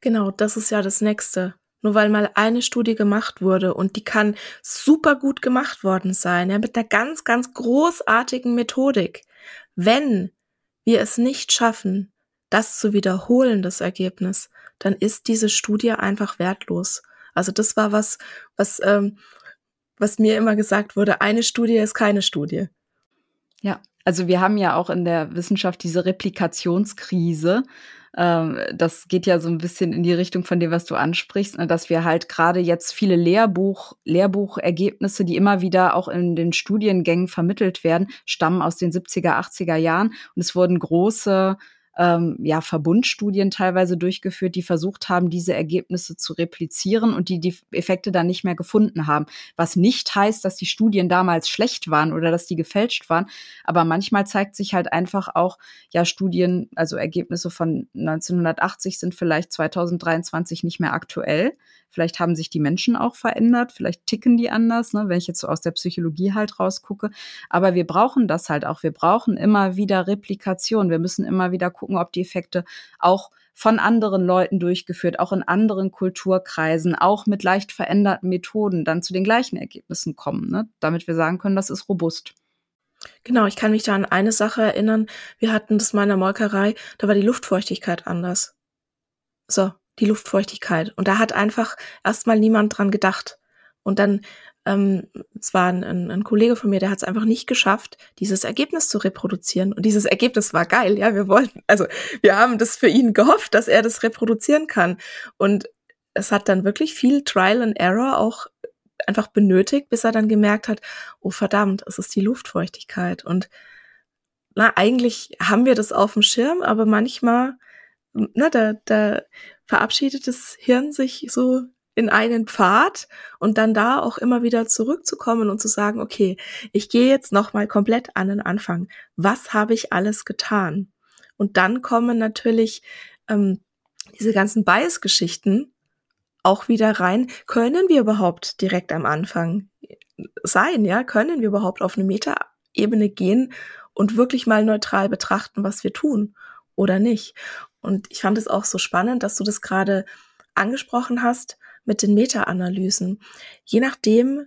Genau, das ist ja das Nächste. Nur weil mal eine Studie gemacht wurde und die kann super gut gemacht worden sein, ja, mit einer ganz, ganz großartigen Methodik. Wenn wir es nicht schaffen, das zu wiederholen, das Ergebnis, dann ist diese Studie einfach wertlos. Also das war was, was, ähm, was mir immer gesagt wurde, eine Studie ist keine Studie. Ja, also wir haben ja auch in der Wissenschaft diese Replikationskrise. Ähm, das geht ja so ein bisschen in die Richtung von dem, was du ansprichst, ne, dass wir halt gerade jetzt viele Lehrbuch, Lehrbuchergebnisse, die immer wieder auch in den Studiengängen vermittelt werden, stammen aus den 70er, 80er Jahren. Und es wurden große ähm, ja, Verbundstudien teilweise durchgeführt, die versucht haben, diese Ergebnisse zu replizieren und die die Effekte dann nicht mehr gefunden haben. Was nicht heißt, dass die Studien damals schlecht waren oder dass die gefälscht waren. Aber manchmal zeigt sich halt einfach auch, ja, Studien, also Ergebnisse von 1980 sind vielleicht 2023 nicht mehr aktuell. Vielleicht haben sich die Menschen auch verändert, vielleicht ticken die anders, ne, wenn ich jetzt so aus der Psychologie halt rausgucke. Aber wir brauchen das halt auch. Wir brauchen immer wieder Replikation. Wir müssen immer wieder gucken, ob die Effekte auch von anderen Leuten durchgeführt, auch in anderen Kulturkreisen, auch mit leicht veränderten Methoden dann zu den gleichen Ergebnissen kommen, ne? damit wir sagen können, das ist robust. Genau, ich kann mich da an eine Sache erinnern. Wir hatten das mal in der Molkerei, da war die Luftfeuchtigkeit anders. So, die Luftfeuchtigkeit. Und da hat einfach erstmal niemand dran gedacht. Und dann, ähm, es war ein, ein, ein Kollege von mir, der hat es einfach nicht geschafft, dieses Ergebnis zu reproduzieren. Und dieses Ergebnis war geil, ja. Wir wollten, also wir haben das für ihn gehofft, dass er das reproduzieren kann. Und es hat dann wirklich viel Trial and Error auch einfach benötigt, bis er dann gemerkt hat, oh verdammt, es ist die Luftfeuchtigkeit. Und na, eigentlich haben wir das auf dem Schirm, aber manchmal, na, da, da verabschiedet das Hirn sich so in einen Pfad und dann da auch immer wieder zurückzukommen und zu sagen, okay, ich gehe jetzt nochmal komplett an den Anfang. Was habe ich alles getan? Und dann kommen natürlich ähm, diese ganzen Bias-Geschichten auch wieder rein. Können wir überhaupt direkt am Anfang sein? Ja, können wir überhaupt auf eine Metaebene gehen und wirklich mal neutral betrachten, was wir tun oder nicht? Und ich fand es auch so spannend, dass du das gerade angesprochen hast mit den Meta-Analysen. Je nachdem,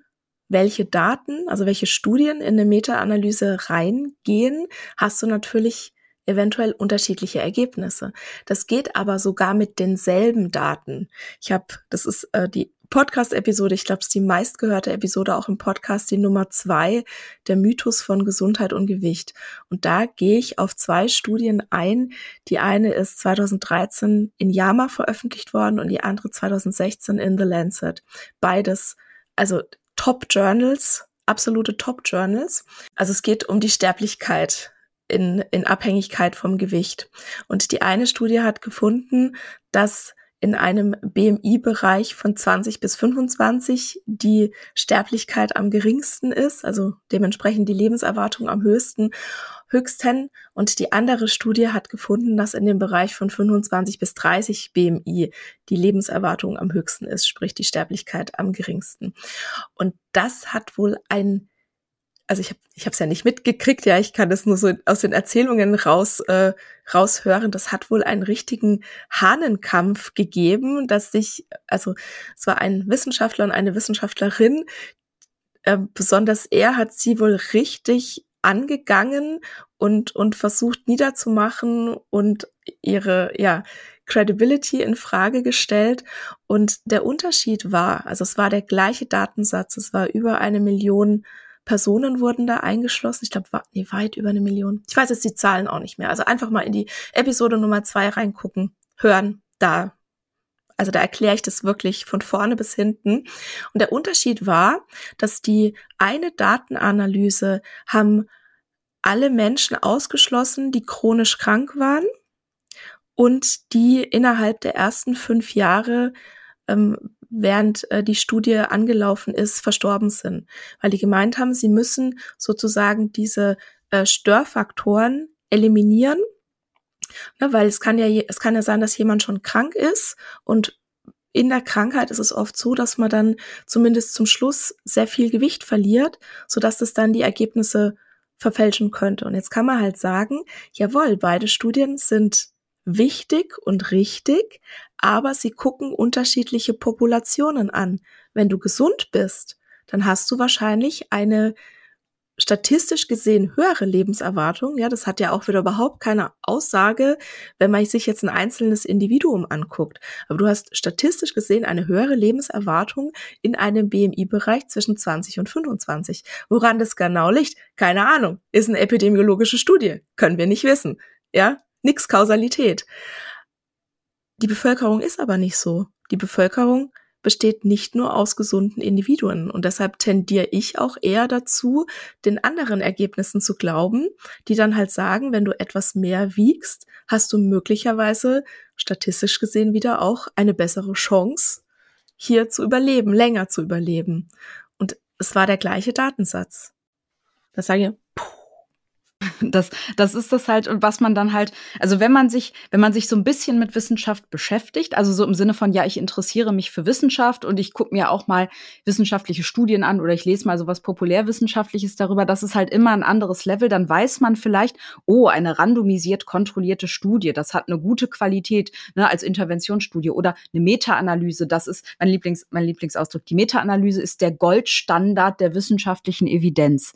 welche Daten, also welche Studien in eine Meta-Analyse reingehen, hast du natürlich eventuell unterschiedliche Ergebnisse. Das geht aber sogar mit denselben Daten. Ich habe, das ist äh, die Podcast-Episode, ich glaube, es ist die meistgehörte Episode auch im Podcast, die Nummer zwei, der Mythos von Gesundheit und Gewicht. Und da gehe ich auf zwei Studien ein. Die eine ist 2013 in JAMA veröffentlicht worden und die andere 2016 in The Lancet. Beides, also Top Journals, absolute Top Journals. Also es geht um die Sterblichkeit in, in Abhängigkeit vom Gewicht. Und die eine Studie hat gefunden, dass in einem BMI-Bereich von 20 bis 25 die Sterblichkeit am geringsten ist, also dementsprechend die Lebenserwartung am höchsten, höchsten. Und die andere Studie hat gefunden, dass in dem Bereich von 25 bis 30 BMI die Lebenserwartung am höchsten ist, sprich die Sterblichkeit am geringsten. Und das hat wohl ein also ich habe ich habe es ja nicht mitgekriegt, ja, ich kann das nur so aus den Erzählungen raus äh, raushören. Das hat wohl einen richtigen Hahnenkampf gegeben, dass sich also es war ein Wissenschaftler und eine Wissenschaftlerin, äh, besonders er hat sie wohl richtig angegangen und, und versucht niederzumachen und ihre, ja, Credibility in Frage gestellt. Und der Unterschied war, also es war der gleiche Datensatz, es war über eine Million Personen wurden da eingeschlossen. Ich glaube, nee, weit über eine Million. Ich weiß jetzt die Zahlen auch nicht mehr. Also einfach mal in die Episode Nummer zwei reingucken, hören, da. Also da erkläre ich das wirklich von vorne bis hinten. Und der Unterschied war, dass die eine Datenanalyse haben alle Menschen ausgeschlossen, die chronisch krank waren und die innerhalb der ersten fünf Jahre ähm, während äh, die Studie angelaufen ist, verstorben sind. Weil die gemeint haben, sie müssen sozusagen diese äh, Störfaktoren eliminieren. Ne, weil es kann ja, es kann ja sein, dass jemand schon krank ist und in der Krankheit ist es oft so, dass man dann zumindest zum Schluss sehr viel Gewicht verliert, so dass das dann die Ergebnisse verfälschen könnte. Und jetzt kann man halt sagen, jawohl, beide Studien sind wichtig und richtig, aber sie gucken unterschiedliche Populationen an. Wenn du gesund bist, dann hast du wahrscheinlich eine statistisch gesehen höhere Lebenserwartung. Ja, das hat ja auch wieder überhaupt keine Aussage, wenn man sich jetzt ein einzelnes Individuum anguckt. Aber du hast statistisch gesehen eine höhere Lebenserwartung in einem BMI-Bereich zwischen 20 und 25. Woran das genau liegt? Keine Ahnung. Ist eine epidemiologische Studie. Können wir nicht wissen. Ja, nix Kausalität. Die Bevölkerung ist aber nicht so. Die Bevölkerung besteht nicht nur aus gesunden Individuen. Und deshalb tendiere ich auch eher dazu, den anderen Ergebnissen zu glauben, die dann halt sagen, wenn du etwas mehr wiegst, hast du möglicherweise statistisch gesehen wieder auch eine bessere Chance, hier zu überleben, länger zu überleben. Und es war der gleiche Datensatz. Das sage ich, Das, das ist das halt, und was man dann halt, also wenn man sich, wenn man sich so ein bisschen mit Wissenschaft beschäftigt, also so im Sinne von, ja, ich interessiere mich für Wissenschaft und ich gucke mir auch mal wissenschaftliche Studien an oder ich lese mal sowas populärwissenschaftliches darüber, das ist halt immer ein anderes Level, dann weiß man vielleicht, oh, eine randomisiert kontrollierte Studie, das hat eine gute Qualität, ne, als Interventionsstudie oder eine Meta-Analyse, das ist mein Lieblings, mein Lieblingsausdruck. Die Meta-Analyse ist der Goldstandard der wissenschaftlichen Evidenz.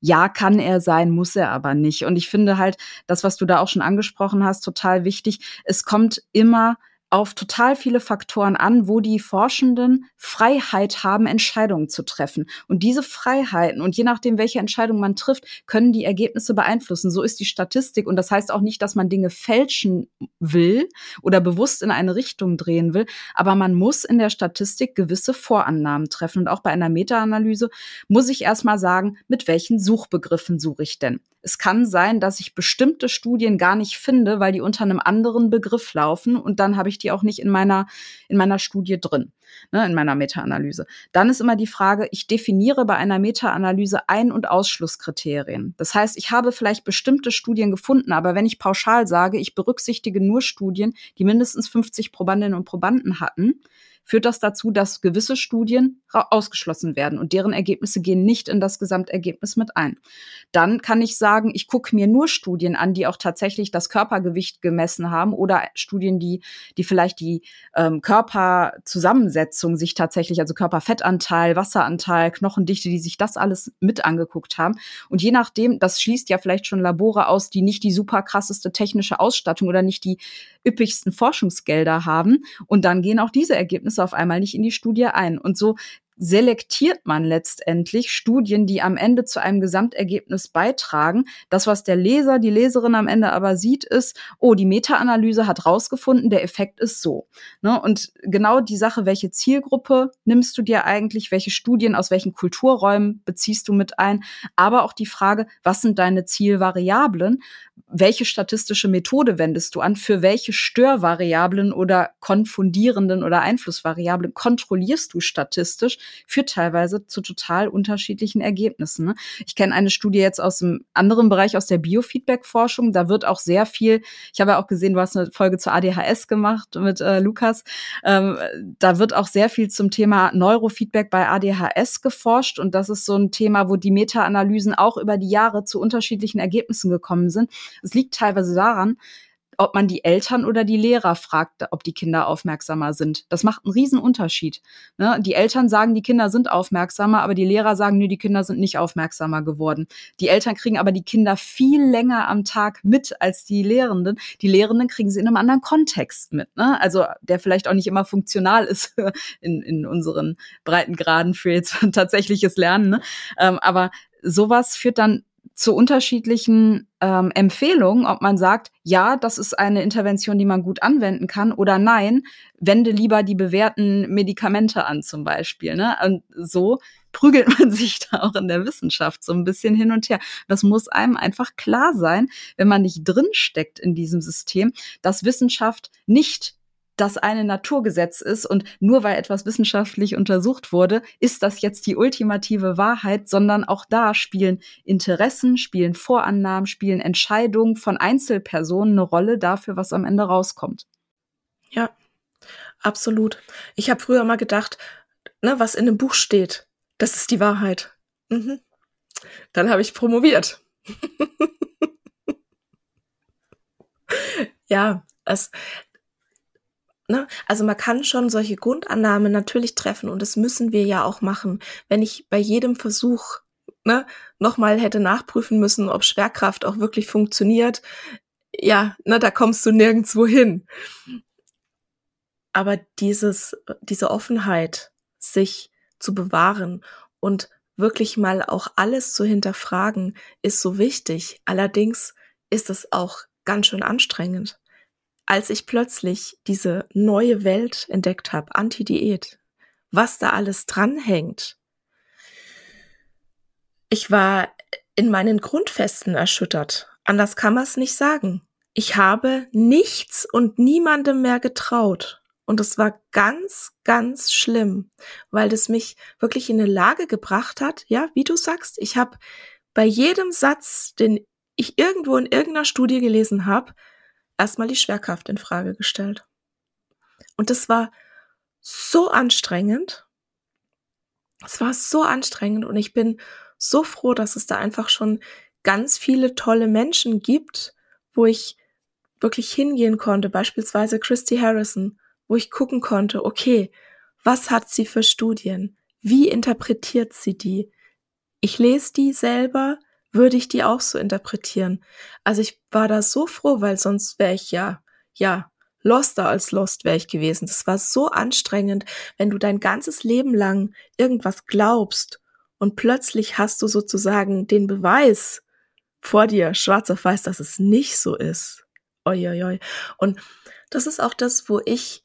Ja, kann er sein, muss er aber nicht. Und ich finde halt, das, was du da auch schon angesprochen hast, total wichtig. Es kommt immer auf total viele Faktoren an, wo die Forschenden Freiheit haben, Entscheidungen zu treffen. Und diese Freiheiten und je nachdem, welche Entscheidung man trifft, können die Ergebnisse beeinflussen. So ist die Statistik. Und das heißt auch nicht, dass man Dinge fälschen will oder bewusst in eine Richtung drehen will. Aber man muss in der Statistik gewisse Vorannahmen treffen. Und auch bei einer Meta-Analyse muss ich erstmal sagen, mit welchen Suchbegriffen suche ich denn? Es kann sein, dass ich bestimmte Studien gar nicht finde, weil die unter einem anderen Begriff laufen und dann habe ich die auch nicht in meiner, in meiner Studie drin, ne, in meiner Meta-Analyse. Dann ist immer die Frage, ich definiere bei einer Meta-Analyse Ein- und Ausschlusskriterien. Das heißt, ich habe vielleicht bestimmte Studien gefunden, aber wenn ich pauschal sage, ich berücksichtige nur Studien, die mindestens 50 Probandinnen und Probanden hatten, führt das dazu, dass gewisse Studien ausgeschlossen werden und deren Ergebnisse gehen nicht in das Gesamtergebnis mit ein. Dann kann ich sagen, ich gucke mir nur Studien an, die auch tatsächlich das Körpergewicht gemessen haben oder Studien, die, die vielleicht die ähm, Körperzusammensetzung sich tatsächlich, also Körperfettanteil, Wasseranteil, Knochendichte, die sich das alles mit angeguckt haben. Und je nachdem, das schließt ja vielleicht schon Labore aus, die nicht die super krasseste technische Ausstattung oder nicht die üppigsten Forschungsgelder haben. Und dann gehen auch diese Ergebnisse auf einmal nicht in die Studie ein. Und so selektiert man letztendlich Studien, die am Ende zu einem Gesamtergebnis beitragen. Das, was der Leser, die Leserin am Ende aber sieht, ist, oh, die Meta-Analyse hat rausgefunden, der Effekt ist so. Ne? Und genau die Sache, welche Zielgruppe nimmst du dir eigentlich, welche Studien aus welchen Kulturräumen beziehst du mit ein, aber auch die Frage, was sind deine Zielvariablen, welche statistische Methode wendest du an, für welche Störvariablen oder konfundierenden oder Einflussvariablen kontrollierst du statistisch, führt teilweise zu total unterschiedlichen Ergebnissen. Ne? Ich kenne eine Studie jetzt aus einem anderen Bereich, aus der Biofeedback-Forschung. Da wird auch sehr viel, ich habe ja auch gesehen, du hast eine Folge zur ADHS gemacht mit äh, Lukas. Ähm, da wird auch sehr viel zum Thema Neurofeedback bei ADHS geforscht. Und das ist so ein Thema, wo die Meta-Analysen auch über die Jahre zu unterschiedlichen Ergebnissen gekommen sind. Es liegt teilweise daran, ob man die Eltern oder die Lehrer fragt, ob die Kinder aufmerksamer sind. Das macht einen riesen Unterschied. Ne? Die Eltern sagen, die Kinder sind aufmerksamer, aber die Lehrer sagen, nö, die Kinder sind nicht aufmerksamer geworden. Die Eltern kriegen aber die Kinder viel länger am Tag mit als die Lehrenden. Die Lehrenden kriegen sie in einem anderen Kontext mit. Ne? Also der vielleicht auch nicht immer funktional ist in, in unseren Breitengraden für jetzt tatsächliches Lernen. Ne? Ähm, aber sowas führt dann zu unterschiedlichen ähm, Empfehlungen, ob man sagt, ja, das ist eine Intervention, die man gut anwenden kann, oder nein, wende lieber die bewährten Medikamente an, zum Beispiel. Ne? Und so prügelt man sich da auch in der Wissenschaft so ein bisschen hin und her. Das muss einem einfach klar sein, wenn man nicht drinsteckt in diesem System, dass Wissenschaft nicht das eine Naturgesetz ist und nur weil etwas wissenschaftlich untersucht wurde, ist das jetzt die ultimative Wahrheit, sondern auch da spielen Interessen, spielen Vorannahmen, spielen Entscheidungen von Einzelpersonen eine Rolle dafür, was am Ende rauskommt. Ja, absolut. Ich habe früher mal gedacht, ne, was in einem Buch steht, das ist die Wahrheit. Mhm. Dann habe ich promoviert. ja, es, Ne? Also man kann schon solche Grundannahmen natürlich treffen und das müssen wir ja auch machen. Wenn ich bei jedem Versuch ne, nochmal hätte nachprüfen müssen, ob Schwerkraft auch wirklich funktioniert, ja, ne, da kommst du nirgendwo hin. Aber dieses, diese Offenheit, sich zu bewahren und wirklich mal auch alles zu hinterfragen, ist so wichtig. Allerdings ist es auch ganz schön anstrengend als ich plötzlich diese neue Welt entdeckt habe, Anti-Diät, was da alles dranhängt. Ich war in meinen Grundfesten erschüttert. Anders kann man es nicht sagen. Ich habe nichts und niemandem mehr getraut. Und es war ganz, ganz schlimm, weil das mich wirklich in eine Lage gebracht hat, ja, wie du sagst, ich habe bei jedem Satz, den ich irgendwo in irgendeiner Studie gelesen habe, erstmal die Schwerkraft in Frage gestellt. Und das war so anstrengend. Es war so anstrengend und ich bin so froh, dass es da einfach schon ganz viele tolle Menschen gibt, wo ich wirklich hingehen konnte, beispielsweise Christy Harrison, wo ich gucken konnte, okay, was hat sie für Studien? Wie interpretiert sie die? Ich lese die selber, würde ich die auch so interpretieren. Also ich war da so froh, weil sonst wäre ich ja, ja, loster als lost wäre ich gewesen. Das war so anstrengend, wenn du dein ganzes Leben lang irgendwas glaubst und plötzlich hast du sozusagen den Beweis vor dir, schwarz auf weiß, dass es nicht so ist. Oi, Und das ist auch das, wo ich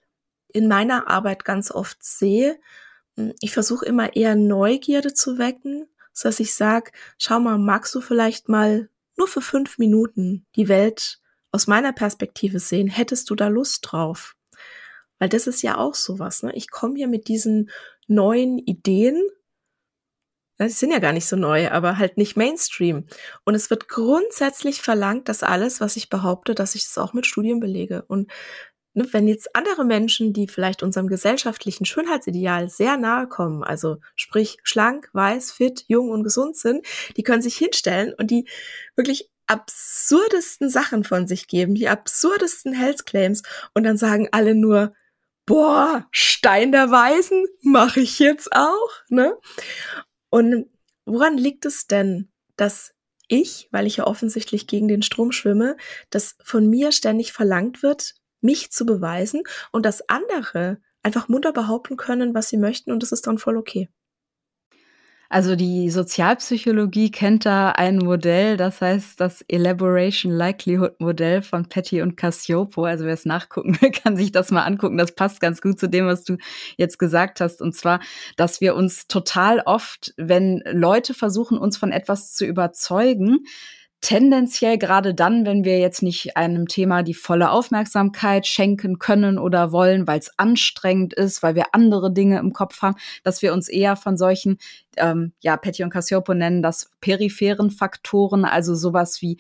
in meiner Arbeit ganz oft sehe. Ich versuche immer eher Neugierde zu wecken dass ich sag, schau mal, magst du vielleicht mal nur für fünf Minuten die Welt aus meiner Perspektive sehen? Hättest du da Lust drauf? Weil das ist ja auch sowas, ne? Ich komme hier mit diesen neuen Ideen, die sind ja gar nicht so neu, aber halt nicht Mainstream. Und es wird grundsätzlich verlangt, dass alles, was ich behaupte, dass ich das auch mit Studien belege. Und ne, wenn jetzt andere Menschen, die vielleicht unserem gesellschaftlichen Schönheitsideal sehr nahe kommen, also sprich schlank, weiß, fit, jung und gesund sind, die können sich hinstellen und die wirklich absurdesten Sachen von sich geben, die absurdesten Health Claims und dann sagen alle nur, boah, Stein der Weisen mache ich jetzt auch, ne? Und woran liegt es denn, dass ich, weil ich ja offensichtlich gegen den Strom schwimme, dass von mir ständig verlangt wird, mich zu beweisen und dass andere einfach munter behaupten können, was sie möchten und das ist dann voll okay. Also die Sozialpsychologie kennt da ein Modell, das heißt das Elaboration Likelihood Modell von Petty und Cassiopo. Also wer es nachgucken will, kann sich das mal angucken. Das passt ganz gut zu dem, was du jetzt gesagt hast. Und zwar, dass wir uns total oft, wenn Leute versuchen, uns von etwas zu überzeugen, tendenziell gerade dann, wenn wir jetzt nicht einem Thema die volle Aufmerksamkeit schenken können oder wollen, weil es anstrengend ist, weil wir andere Dinge im Kopf haben, dass wir uns eher von solchen, ähm, ja, Petty und Cassiopo nennen das peripheren Faktoren, also sowas wie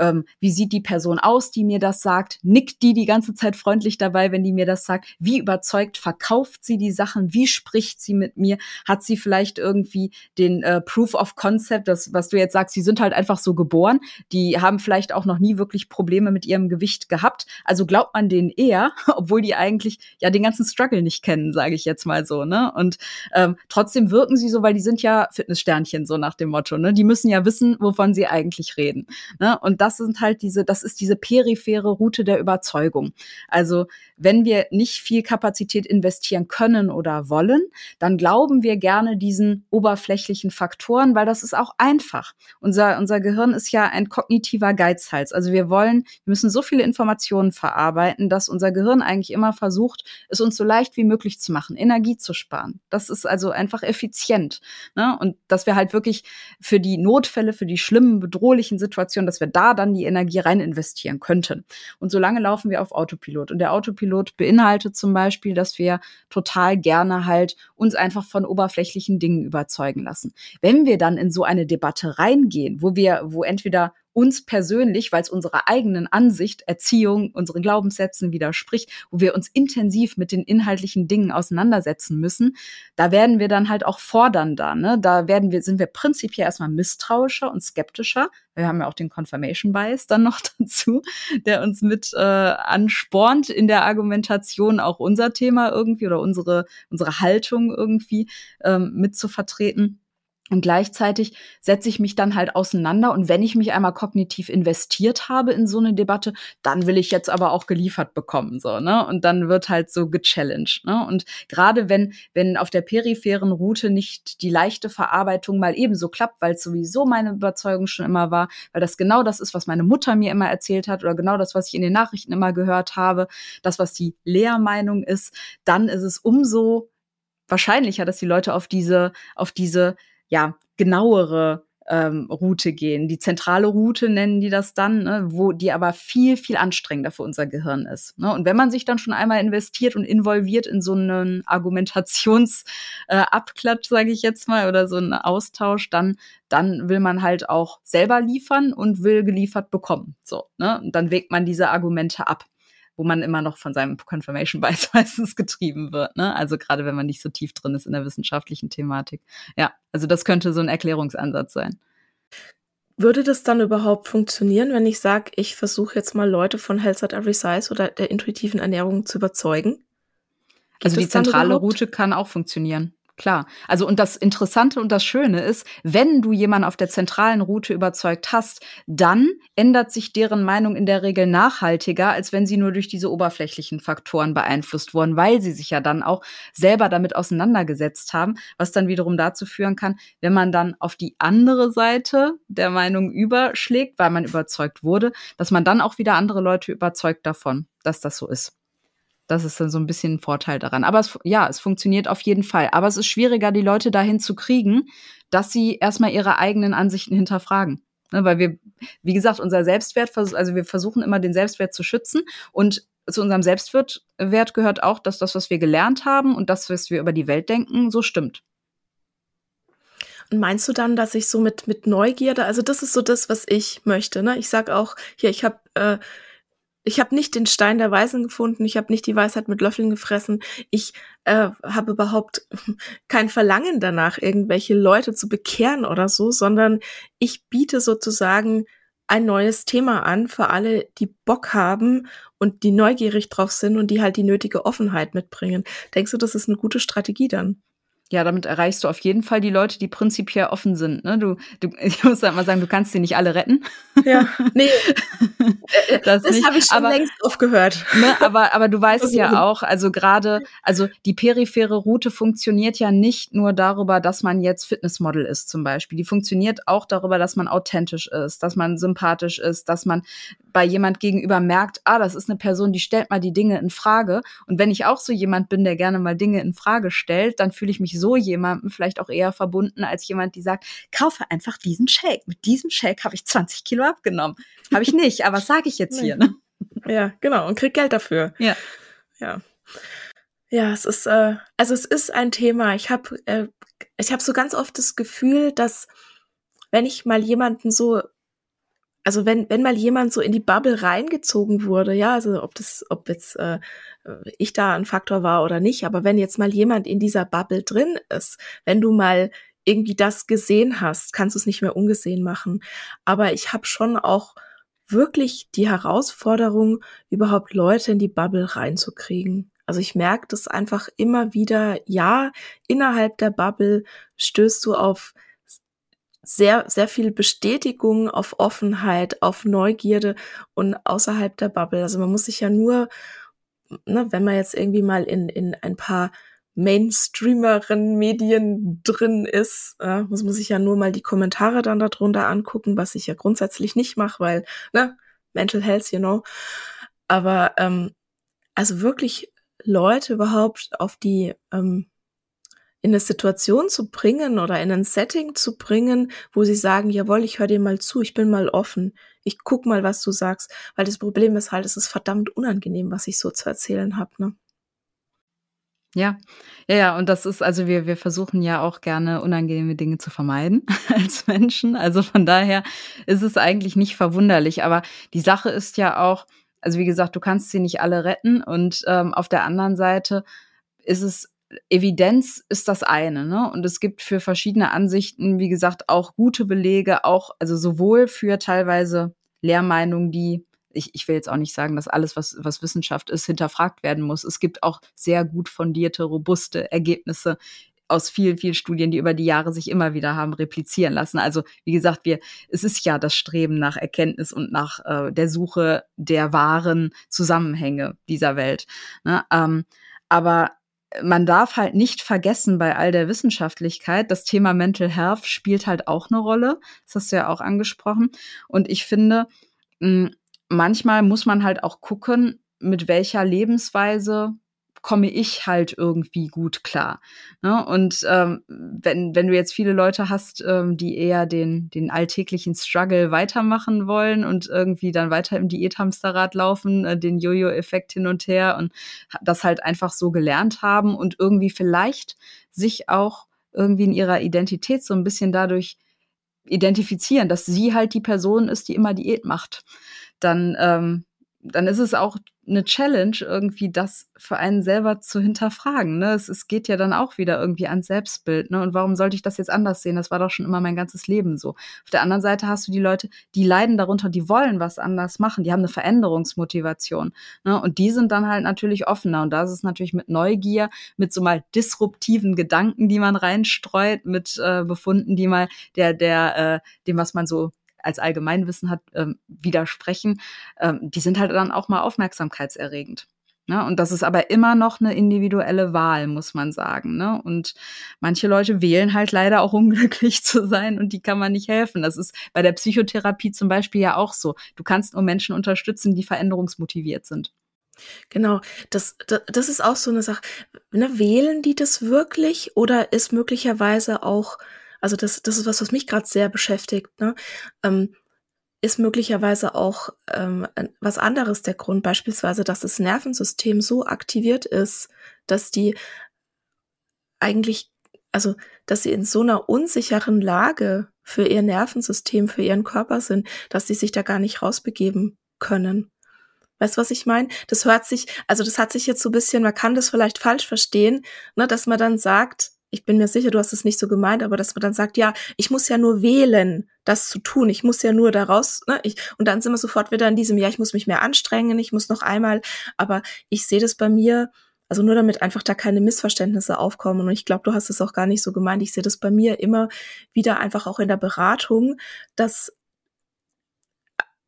ähm, wie sieht die Person aus, die mir das sagt? Nickt die die ganze Zeit freundlich dabei, wenn die mir das sagt? Wie überzeugt verkauft sie die Sachen? Wie spricht sie mit mir? Hat sie vielleicht irgendwie den äh, Proof of Concept, das, was du jetzt sagst, sie sind halt einfach so geboren. Die haben vielleicht auch noch nie wirklich Probleme mit ihrem Gewicht gehabt. Also glaubt man denen eher, obwohl die eigentlich ja den ganzen Struggle nicht kennen, sage ich jetzt mal so. Ne? Und ähm, trotzdem wirken sie so, weil die sind ja Fitnesssternchen, so nach dem Motto. Ne? Die müssen ja wissen, wovon sie eigentlich reden. Ne? Und das sind halt diese, das ist diese periphere Route der Überzeugung. Also wenn wir nicht viel Kapazität investieren können oder wollen, dann glauben wir gerne diesen oberflächlichen Faktoren, weil das ist auch einfach. Unser, unser Gehirn ist ja ein kognitiver Geizhals. Also wir wollen, wir müssen so viele Informationen verarbeiten, dass unser Gehirn eigentlich immer versucht, es uns so leicht wie möglich zu machen, Energie zu sparen. Das ist also einfach effizient. Ne? Und dass wir halt wirklich für die Notfälle, für die schlimmen, bedrohlichen Situationen, dass wir da dann die Energie rein investieren könnten. Und solange laufen wir auf Autopilot. Und der Autopilot beinhaltet zum Beispiel, dass wir total gerne halt uns einfach von oberflächlichen Dingen überzeugen lassen. Wenn wir dann in so eine Debatte reingehen, wo wir, wo entweder uns persönlich, weil es unserer eigenen Ansicht, Erziehung, unseren Glaubenssätzen widerspricht, wo wir uns intensiv mit den inhaltlichen Dingen auseinandersetzen müssen, da werden wir dann halt auch fordernder. Ne? Da werden wir, sind wir prinzipiell erstmal misstrauischer und skeptischer. Wir haben ja auch den Confirmation Bias dann noch dazu, der uns mit äh, anspornt in der Argumentation auch unser Thema irgendwie oder unsere, unsere Haltung irgendwie ähm, mit zu vertreten. Und gleichzeitig setze ich mich dann halt auseinander. Und wenn ich mich einmal kognitiv investiert habe in so eine Debatte, dann will ich jetzt aber auch geliefert bekommen, so, ne? Und dann wird halt so gechallenged, ne? Und gerade wenn, wenn auf der peripheren Route nicht die leichte Verarbeitung mal ebenso klappt, weil es sowieso meine Überzeugung schon immer war, weil das genau das ist, was meine Mutter mir immer erzählt hat oder genau das, was ich in den Nachrichten immer gehört habe, das, was die Lehrmeinung ist, dann ist es umso wahrscheinlicher, dass die Leute auf diese, auf diese ja, genauere ähm, Route gehen. Die zentrale Route nennen die das dann, ne, wo die aber viel, viel anstrengender für unser Gehirn ist. Ne? Und wenn man sich dann schon einmal investiert und involviert in so einen Argumentationsabklatsch, äh, sage ich jetzt mal, oder so einen Austausch, dann, dann will man halt auch selber liefern und will geliefert bekommen. So, ne? Und dann wägt man diese Argumente ab wo man immer noch von seinem Confirmation Bias meistens getrieben wird. Ne? Also gerade wenn man nicht so tief drin ist in der wissenschaftlichen Thematik. Ja, also das könnte so ein Erklärungsansatz sein. Würde das dann überhaupt funktionieren, wenn ich sage, ich versuche jetzt mal Leute von Health at Every Size oder der intuitiven Ernährung zu überzeugen? Geht also die zentrale Route kann auch funktionieren. Klar. Also und das Interessante und das Schöne ist, wenn du jemanden auf der zentralen Route überzeugt hast, dann ändert sich deren Meinung in der Regel nachhaltiger, als wenn sie nur durch diese oberflächlichen Faktoren beeinflusst wurden, weil sie sich ja dann auch selber damit auseinandergesetzt haben, was dann wiederum dazu führen kann, wenn man dann auf die andere Seite der Meinung überschlägt, weil man überzeugt wurde, dass man dann auch wieder andere Leute überzeugt davon, dass das so ist. Das ist dann so ein bisschen ein Vorteil daran. Aber es, ja, es funktioniert auf jeden Fall. Aber es ist schwieriger, die Leute dahin zu kriegen, dass sie erstmal ihre eigenen Ansichten hinterfragen. Ne, weil wir, wie gesagt, unser Selbstwert, also wir versuchen immer den Selbstwert zu schützen und zu unserem Selbstwert gehört auch, dass das, was wir gelernt haben und das, was wir über die Welt denken, so stimmt. Und meinst du dann, dass ich so mit, mit Neugierde, also das ist so das, was ich möchte, ne? Ich sag auch, hier, ich habe äh, ich habe nicht den Stein der Weisen gefunden, ich habe nicht die Weisheit mit Löffeln gefressen, ich äh, habe überhaupt kein Verlangen danach, irgendwelche Leute zu bekehren oder so, sondern ich biete sozusagen ein neues Thema an für alle, die Bock haben und die neugierig drauf sind und die halt die nötige Offenheit mitbringen. Denkst du, das ist eine gute Strategie dann? Ja, damit erreichst du auf jeden Fall die Leute, die prinzipiell offen sind. Ne? Du, du, ich muss halt mal sagen, du kannst sie nicht alle retten. Ja, nee. das das habe ich schon aber, längst aufgehört. Ne, aber, aber du weißt ja auch, also gerade, also die periphere Route funktioniert ja nicht nur darüber, dass man jetzt Fitnessmodel ist zum Beispiel. Die funktioniert auch darüber, dass man authentisch ist, dass man sympathisch ist, dass man bei jemand gegenüber merkt, ah, das ist eine Person, die stellt mal die Dinge in Frage. Und wenn ich auch so jemand bin, der gerne mal Dinge in Frage stellt, dann fühle ich mich so jemandem vielleicht auch eher verbunden als jemand, die sagt, kaufe einfach diesen Shake. Mit diesem Shake habe ich 20 Kilo abgenommen. Habe ich nicht, aber was sage ich jetzt hier? Ne? Ja, genau. Und krieg Geld dafür. Ja. Ja. Ja, es ist, äh, also es ist ein Thema. Ich habe äh, ich habe so ganz oft das Gefühl, dass wenn ich mal jemanden so also wenn, wenn mal jemand so in die Bubble reingezogen wurde, ja, also ob das, ob jetzt äh, ich da ein Faktor war oder nicht, aber wenn jetzt mal jemand in dieser Bubble drin ist, wenn du mal irgendwie das gesehen hast, kannst du es nicht mehr ungesehen machen. Aber ich habe schon auch wirklich die Herausforderung, überhaupt Leute in die Bubble reinzukriegen. Also ich merke das einfach immer wieder, ja, innerhalb der Bubble stößt du auf sehr, sehr viel Bestätigung, auf Offenheit, auf Neugierde und außerhalb der Bubble. Also man muss sich ja nur, ne, wenn man jetzt irgendwie mal in, in ein paar Mainstreameren Medien drin ist, äh, muss man sich ja nur mal die Kommentare dann darunter angucken, was ich ja grundsätzlich nicht mache, weil, ne, Mental Health, you know. Aber ähm, also wirklich Leute überhaupt auf die ähm, in eine Situation zu bringen oder in ein Setting zu bringen, wo sie sagen, jawohl, ich höre dir mal zu, ich bin mal offen, ich guck mal, was du sagst, weil das Problem ist halt, es ist verdammt unangenehm, was ich so zu erzählen habe, ne? Ja, ja, ja, und das ist, also wir, wir versuchen ja auch gerne unangenehme Dinge zu vermeiden als Menschen. Also von daher ist es eigentlich nicht verwunderlich. Aber die Sache ist ja auch, also wie gesagt, du kannst sie nicht alle retten. Und ähm, auf der anderen Seite ist es Evidenz ist das eine, ne? Und es gibt für verschiedene Ansichten, wie gesagt, auch gute Belege, auch, also sowohl für teilweise Lehrmeinungen, die, ich, ich will jetzt auch nicht sagen, dass alles, was, was Wissenschaft ist, hinterfragt werden muss. Es gibt auch sehr gut fundierte, robuste Ergebnisse aus vielen, vielen Studien, die über die Jahre sich immer wieder haben replizieren lassen. Also wie gesagt, wir, es ist ja das Streben nach Erkenntnis und nach äh, der Suche der wahren Zusammenhänge dieser Welt. Ne? Ähm, aber man darf halt nicht vergessen bei all der Wissenschaftlichkeit, das Thema Mental Health spielt halt auch eine Rolle. Das hast du ja auch angesprochen. Und ich finde, manchmal muss man halt auch gucken, mit welcher Lebensweise komme ich halt irgendwie gut klar. Ne? Und ähm, wenn, wenn du jetzt viele Leute hast, ähm, die eher den, den alltäglichen Struggle weitermachen wollen und irgendwie dann weiter im Diäthamsterrad laufen, äh, den Jojo-Effekt hin und her und das halt einfach so gelernt haben und irgendwie vielleicht sich auch irgendwie in ihrer Identität so ein bisschen dadurch identifizieren, dass sie halt die Person ist, die immer Diät macht, dann, ähm, dann ist es auch eine Challenge, irgendwie das für einen selber zu hinterfragen. Ne? Es, es geht ja dann auch wieder irgendwie ans Selbstbild. Ne? Und warum sollte ich das jetzt anders sehen? Das war doch schon immer mein ganzes Leben so. Auf der anderen Seite hast du die Leute, die leiden darunter, die wollen was anders machen, die haben eine Veränderungsmotivation. Ne? Und die sind dann halt natürlich offener. Und da ist es natürlich mit Neugier, mit so mal disruptiven Gedanken, die man reinstreut, mit äh, Befunden, die mal der, der, äh, dem, was man so als Allgemeinwissen hat, ähm, widersprechen, ähm, die sind halt dann auch mal aufmerksamkeitserregend. Ne? Und das ist aber immer noch eine individuelle Wahl, muss man sagen. Ne? Und manche Leute wählen halt leider auch unglücklich zu sein und die kann man nicht helfen. Das ist bei der Psychotherapie zum Beispiel ja auch so. Du kannst nur Menschen unterstützen, die veränderungsmotiviert sind. Genau, das, das, das ist auch so eine Sache. Ne, wählen die das wirklich oder ist möglicherweise auch also das, das ist was, was mich gerade sehr beschäftigt, ne? Ähm, ist möglicherweise auch ähm, was anderes der Grund, beispielsweise, dass das Nervensystem so aktiviert ist, dass die eigentlich, also dass sie in so einer unsicheren Lage für ihr Nervensystem, für ihren Körper sind, dass sie sich da gar nicht rausbegeben können. Weißt du, was ich meine? Das hört sich, also das hat sich jetzt so ein bisschen, man kann das vielleicht falsch verstehen, ne, dass man dann sagt, ich bin mir sicher, du hast es nicht so gemeint, aber dass man dann sagt, ja, ich muss ja nur wählen, das zu tun. Ich muss ja nur daraus, ne, ich, und dann sind wir sofort wieder in diesem, ja, ich muss mich mehr anstrengen, ich muss noch einmal, aber ich sehe das bei mir, also nur damit einfach da keine Missverständnisse aufkommen. Und ich glaube, du hast es auch gar nicht so gemeint. Ich sehe das bei mir immer wieder einfach auch in der Beratung, dass,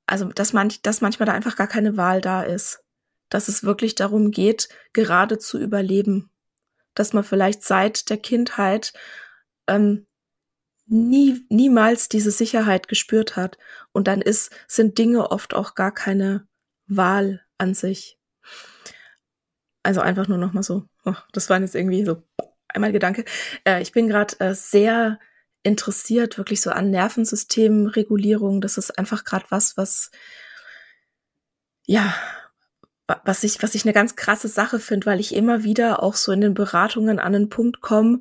also, dass, manch, dass manchmal da einfach gar keine Wahl da ist. Dass es wirklich darum geht, gerade zu überleben dass man vielleicht seit der Kindheit ähm, nie, niemals diese Sicherheit gespürt hat. Und dann ist, sind Dinge oft auch gar keine Wahl an sich. Also einfach nur noch mal so. Oh, das war jetzt irgendwie so einmal Gedanke. Äh, ich bin gerade äh, sehr interessiert, wirklich so an Nervensystemregulierung. Das ist einfach gerade was, was ja was ich, was ich eine ganz krasse Sache finde, weil ich immer wieder auch so in den Beratungen an einen Punkt komme,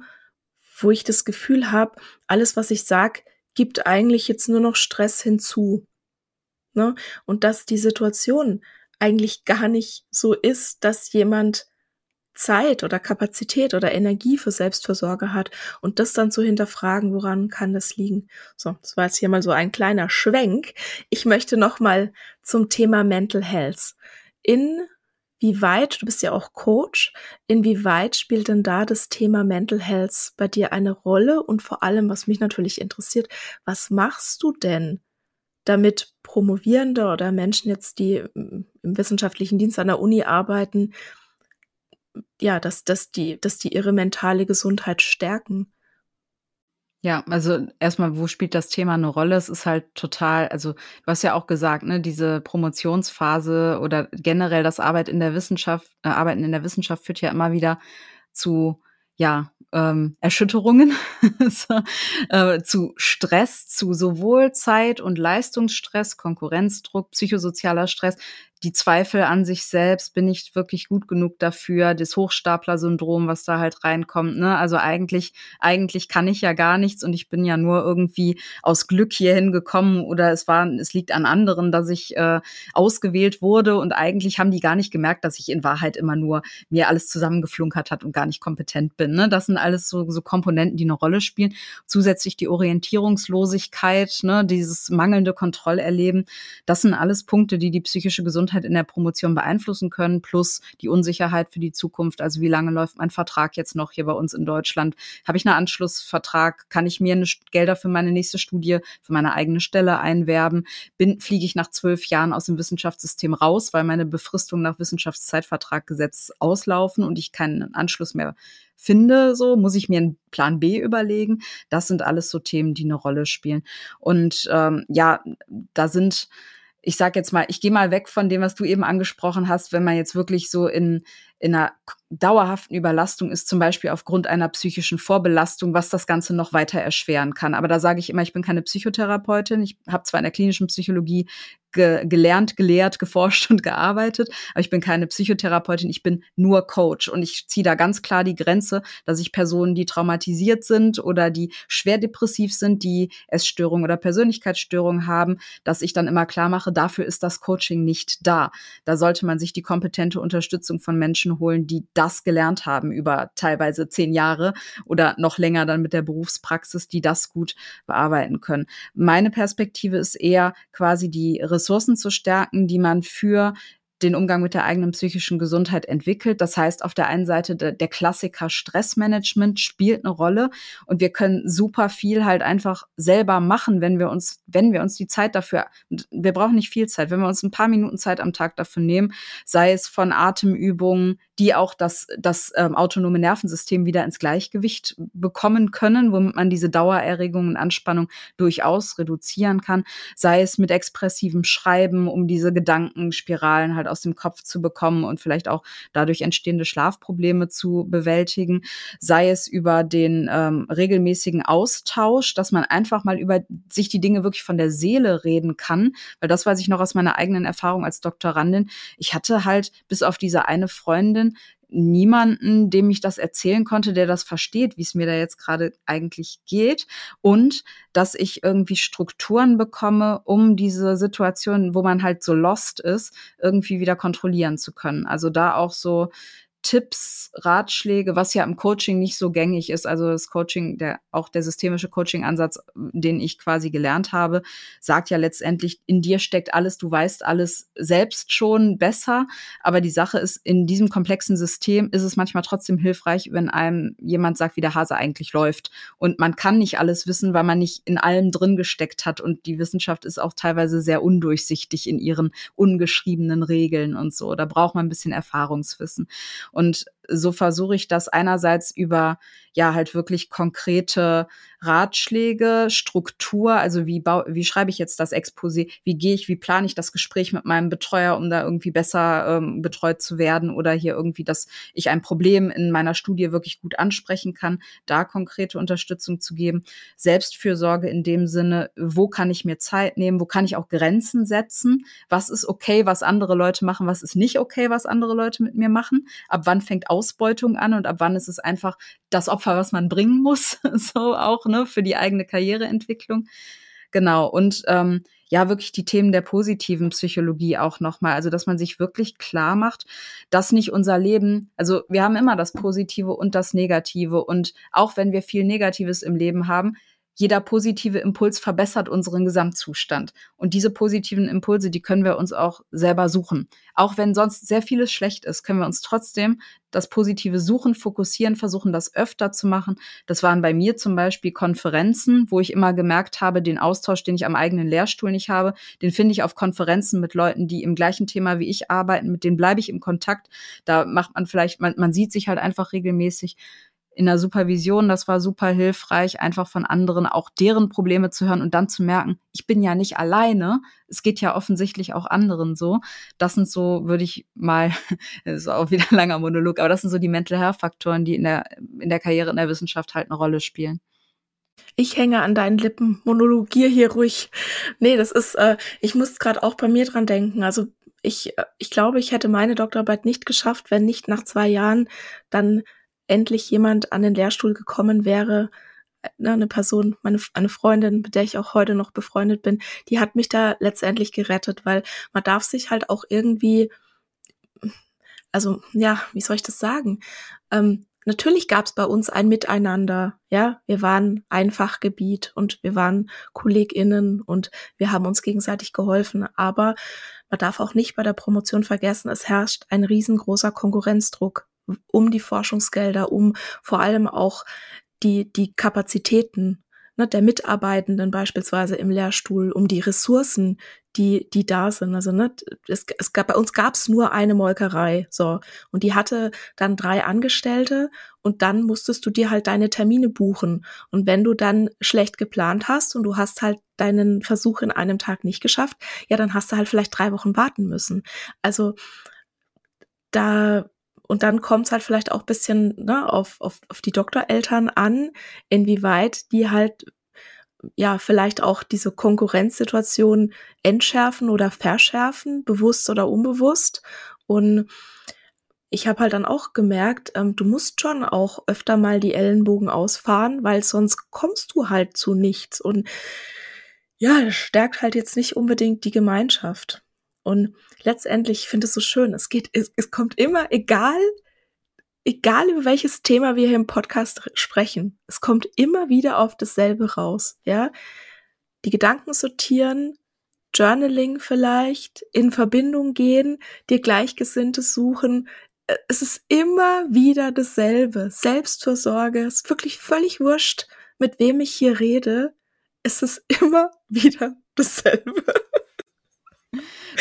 wo ich das Gefühl habe, alles, was ich sag, gibt eigentlich jetzt nur noch Stress hinzu. Ne? Und dass die Situation eigentlich gar nicht so ist, dass jemand Zeit oder Kapazität oder Energie für Selbstversorge hat und das dann zu hinterfragen, woran kann das liegen? So, das war jetzt hier mal so ein kleiner Schwenk. Ich möchte noch mal zum Thema Mental Health. Inwieweit, du bist ja auch Coach, inwieweit spielt denn da das Thema Mental Health bei dir eine Rolle? Und vor allem, was mich natürlich interessiert, was machst du denn, damit Promovierende oder Menschen jetzt, die im wissenschaftlichen Dienst an der Uni arbeiten, ja, dass, dass die, dass die ihre mentale Gesundheit stärken. Ja, also erstmal, wo spielt das Thema eine Rolle? Es ist halt total, also du hast ja auch gesagt, ne, diese Promotionsphase oder generell das Arbeit in der Wissenschaft, äh, Arbeiten in der Wissenschaft führt ja immer wieder zu ja, ähm, Erschütterungen, so, äh, zu Stress, zu sowohl Zeit- und Leistungsstress, Konkurrenzdruck, psychosozialer Stress, die Zweifel an sich selbst, bin ich wirklich gut genug dafür, das Hochstapler-Syndrom, was da halt reinkommt. Ne? Also eigentlich, eigentlich kann ich ja gar nichts und ich bin ja nur irgendwie aus Glück hierhin gekommen oder es war, es liegt an anderen, dass ich äh, ausgewählt wurde und eigentlich haben die gar nicht gemerkt, dass ich in Wahrheit immer nur mir alles zusammengeflunkert hat und gar nicht kompetent bin. Ne? Das sind alles so, so Komponenten, die eine Rolle spielen. Zusätzlich die Orientierungslosigkeit, ne? dieses mangelnde Kontrollerleben. Das sind alles Punkte, die die psychische Gesundheit Gesundheit in der Promotion beeinflussen können, plus die Unsicherheit für die Zukunft. Also wie lange läuft mein Vertrag jetzt noch hier bei uns in Deutschland? Habe ich einen Anschlussvertrag? Kann ich mir eine Gelder für meine nächste Studie, für meine eigene Stelle einwerben? Bin, fliege ich nach zwölf Jahren aus dem Wissenschaftssystem raus, weil meine Befristungen nach Wissenschaftszeitvertraggesetz auslaufen und ich keinen Anschluss mehr finde, so muss ich mir einen Plan B überlegen. Das sind alles so Themen, die eine Rolle spielen. Und ähm, ja, da sind ich sag jetzt mal, ich gehe mal weg von dem, was du eben angesprochen hast, wenn man jetzt wirklich so in, in einer dauerhaften Überlastung ist, zum Beispiel aufgrund einer psychischen Vorbelastung, was das Ganze noch weiter erschweren kann. Aber da sage ich immer, ich bin keine Psychotherapeutin. Ich habe zwar in der klinischen Psychologie ge gelernt, gelehrt, geforscht und gearbeitet, aber ich bin keine Psychotherapeutin, ich bin nur Coach und ich ziehe da ganz klar die Grenze, dass ich Personen, die traumatisiert sind oder die schwer depressiv sind, die Essstörungen oder Persönlichkeitsstörungen haben, dass ich dann immer klar mache, dafür ist das Coaching nicht da. Da sollte man sich die kompetente Unterstützung von Menschen holen, die das gelernt haben über teilweise zehn Jahre oder noch länger dann mit der Berufspraxis, die das gut bearbeiten können. Meine Perspektive ist eher quasi die Ressourcen zu stärken, die man für den Umgang mit der eigenen psychischen Gesundheit entwickelt. Das heißt, auf der einen Seite der, der, Klassiker Stressmanagement spielt eine Rolle und wir können super viel halt einfach selber machen, wenn wir uns, wenn wir uns die Zeit dafür, wir brauchen nicht viel Zeit, wenn wir uns ein paar Minuten Zeit am Tag dafür nehmen, sei es von Atemübungen, die auch das, das ähm, autonome Nervensystem wieder ins Gleichgewicht bekommen können, womit man diese Dauererregung und Anspannung durchaus reduzieren kann, sei es mit expressivem Schreiben, um diese Gedankenspiralen halt aus dem Kopf zu bekommen und vielleicht auch dadurch entstehende Schlafprobleme zu bewältigen, sei es über den ähm, regelmäßigen Austausch, dass man einfach mal über sich die Dinge wirklich von der Seele reden kann, weil das weiß ich noch aus meiner eigenen Erfahrung als Doktorandin. Ich hatte halt bis auf diese eine Freundin niemanden, dem ich das erzählen konnte, der das versteht, wie es mir da jetzt gerade eigentlich geht und dass ich irgendwie Strukturen bekomme, um diese Situation, wo man halt so lost ist, irgendwie wieder kontrollieren zu können. Also da auch so Tipps, Ratschläge, was ja im Coaching nicht so gängig ist. Also das Coaching, der auch der systemische Coaching-Ansatz, den ich quasi gelernt habe, sagt ja letztendlich, in dir steckt alles, du weißt alles selbst schon besser. Aber die Sache ist, in diesem komplexen System ist es manchmal trotzdem hilfreich, wenn einem jemand sagt, wie der Hase eigentlich läuft. Und man kann nicht alles wissen, weil man nicht in allem drin gesteckt hat. Und die Wissenschaft ist auch teilweise sehr undurchsichtig in ihren ungeschriebenen Regeln und so. Da braucht man ein bisschen Erfahrungswissen. Und so versuche ich das einerseits über ja halt wirklich konkrete Ratschläge, Struktur, also wie bau, wie schreibe ich jetzt das Exposé, wie gehe ich, wie plane ich das Gespräch mit meinem Betreuer, um da irgendwie besser ähm, betreut zu werden oder hier irgendwie, dass ich ein Problem in meiner Studie wirklich gut ansprechen kann, da konkrete Unterstützung zu geben. Selbstfürsorge in dem Sinne, wo kann ich mir Zeit nehmen, wo kann ich auch Grenzen setzen, was ist okay, was andere Leute machen, was ist nicht okay, was andere Leute mit mir machen, ab wann fängt Ausbeutung an und ab wann ist es einfach das Opfer, was man bringen muss, so auch ne, für die eigene Karriereentwicklung. Genau. Und ähm, ja, wirklich die Themen der positiven Psychologie auch nochmal. Also, dass man sich wirklich klar macht, dass nicht unser Leben, also wir haben immer das Positive und das Negative. Und auch wenn wir viel Negatives im Leben haben, jeder positive Impuls verbessert unseren Gesamtzustand. Und diese positiven Impulse, die können wir uns auch selber suchen. Auch wenn sonst sehr vieles schlecht ist, können wir uns trotzdem das Positive suchen, fokussieren, versuchen, das öfter zu machen. Das waren bei mir zum Beispiel Konferenzen, wo ich immer gemerkt habe, den Austausch, den ich am eigenen Lehrstuhl nicht habe, den finde ich auf Konferenzen mit Leuten, die im gleichen Thema wie ich arbeiten, mit denen bleibe ich im Kontakt. Da macht man vielleicht, man, man sieht sich halt einfach regelmäßig in der Supervision, das war super hilfreich, einfach von anderen auch deren Probleme zu hören und dann zu merken, ich bin ja nicht alleine. Es geht ja offensichtlich auch anderen so. Das sind so, würde ich mal, ist auch wieder ein langer Monolog, aber das sind so die Mental Health Faktoren, die in der, in der Karriere in der Wissenschaft halt eine Rolle spielen. Ich hänge an deinen Lippen, monologier hier ruhig. Nee, das ist, äh, ich muss gerade auch bei mir dran denken. Also ich, äh, ich glaube, ich hätte meine Doktorarbeit nicht geschafft, wenn nicht nach zwei Jahren dann endlich jemand an den Lehrstuhl gekommen wäre, ne, eine Person, meine, eine Freundin, mit der ich auch heute noch befreundet bin, die hat mich da letztendlich gerettet, weil man darf sich halt auch irgendwie, also ja, wie soll ich das sagen? Ähm, natürlich gab es bei uns ein Miteinander, ja, wir waren ein Fachgebiet und wir waren KollegInnen und wir haben uns gegenseitig geholfen, aber man darf auch nicht bei der Promotion vergessen, es herrscht ein riesengroßer Konkurrenzdruck um die Forschungsgelder, um vor allem auch die, die Kapazitäten ne, der Mitarbeitenden beispielsweise im Lehrstuhl, um die Ressourcen, die, die da sind. Also ne, es, es gab, bei uns gab es nur eine Molkerei, so und die hatte dann drei Angestellte und dann musstest du dir halt deine Termine buchen. Und wenn du dann schlecht geplant hast und du hast halt deinen Versuch in einem Tag nicht geschafft, ja, dann hast du halt vielleicht drei Wochen warten müssen. Also da und dann kommt es halt vielleicht auch bisschen ne, auf, auf, auf die Doktoreltern an, inwieweit die halt ja vielleicht auch diese Konkurrenzsituation entschärfen oder verschärfen, bewusst oder unbewusst. Und ich habe halt dann auch gemerkt, ähm, du musst schon auch öfter mal die Ellenbogen ausfahren, weil sonst kommst du halt zu nichts. Und ja, das stärkt halt jetzt nicht unbedingt die Gemeinschaft. Und letztendlich finde es so schön. Es geht, es, es kommt immer, egal, egal über welches Thema wir hier im Podcast sprechen, es kommt immer wieder auf dasselbe raus, ja. Die Gedanken sortieren, Journaling vielleicht, in Verbindung gehen, dir Gleichgesinnte suchen. Äh, es ist immer wieder dasselbe. Selbstversorge, ist wirklich völlig wurscht, mit wem ich hier rede. Es ist immer wieder dasselbe.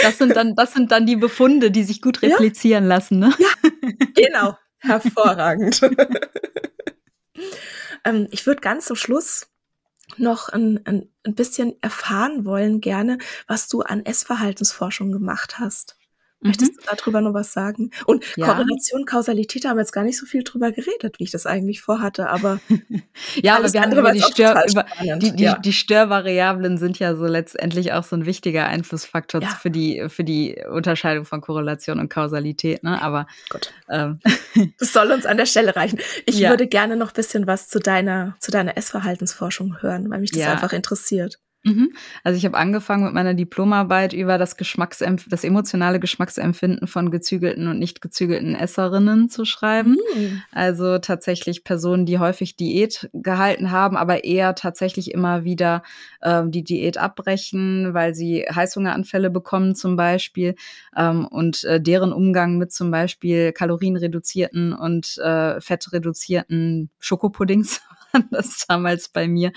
Das sind dann, das sind dann die Befunde, die sich gut replizieren ja? lassen, ne? Ja, genau. Hervorragend. ähm, ich würde ganz zum Schluss noch ein, ein, ein bisschen erfahren wollen, gerne, was du an Essverhaltensforschung gemacht hast. Möchtest mhm. du darüber noch was sagen? Und ja. Korrelation, Kausalität haben wir jetzt gar nicht so viel drüber geredet, wie ich das eigentlich vorhatte, aber ja, aber wir haben über die, Stör, über die, die, ja. die Störvariablen sind ja so letztendlich auch so ein wichtiger Einflussfaktor ja. für die für die Unterscheidung von Korrelation und Kausalität. Ne? Aber Gut. Ähm. das soll uns an der Stelle reichen. Ich würde gerne noch bisschen was zu deiner zu deiner Essverhaltensforschung hören, weil mich das einfach interessiert. Mhm. Also ich habe angefangen mit meiner Diplomarbeit über das Geschmacksempf das emotionale Geschmacksempfinden von gezügelten und nicht gezügelten Esserinnen zu schreiben. Mhm. Also tatsächlich Personen, die häufig Diät gehalten haben, aber eher tatsächlich immer wieder äh, die Diät abbrechen, weil sie Heißhungeranfälle bekommen zum Beispiel ähm, und äh, deren Umgang mit zum Beispiel kalorienreduzierten und äh, fettreduzierten Schokopuddings waren das damals bei mir.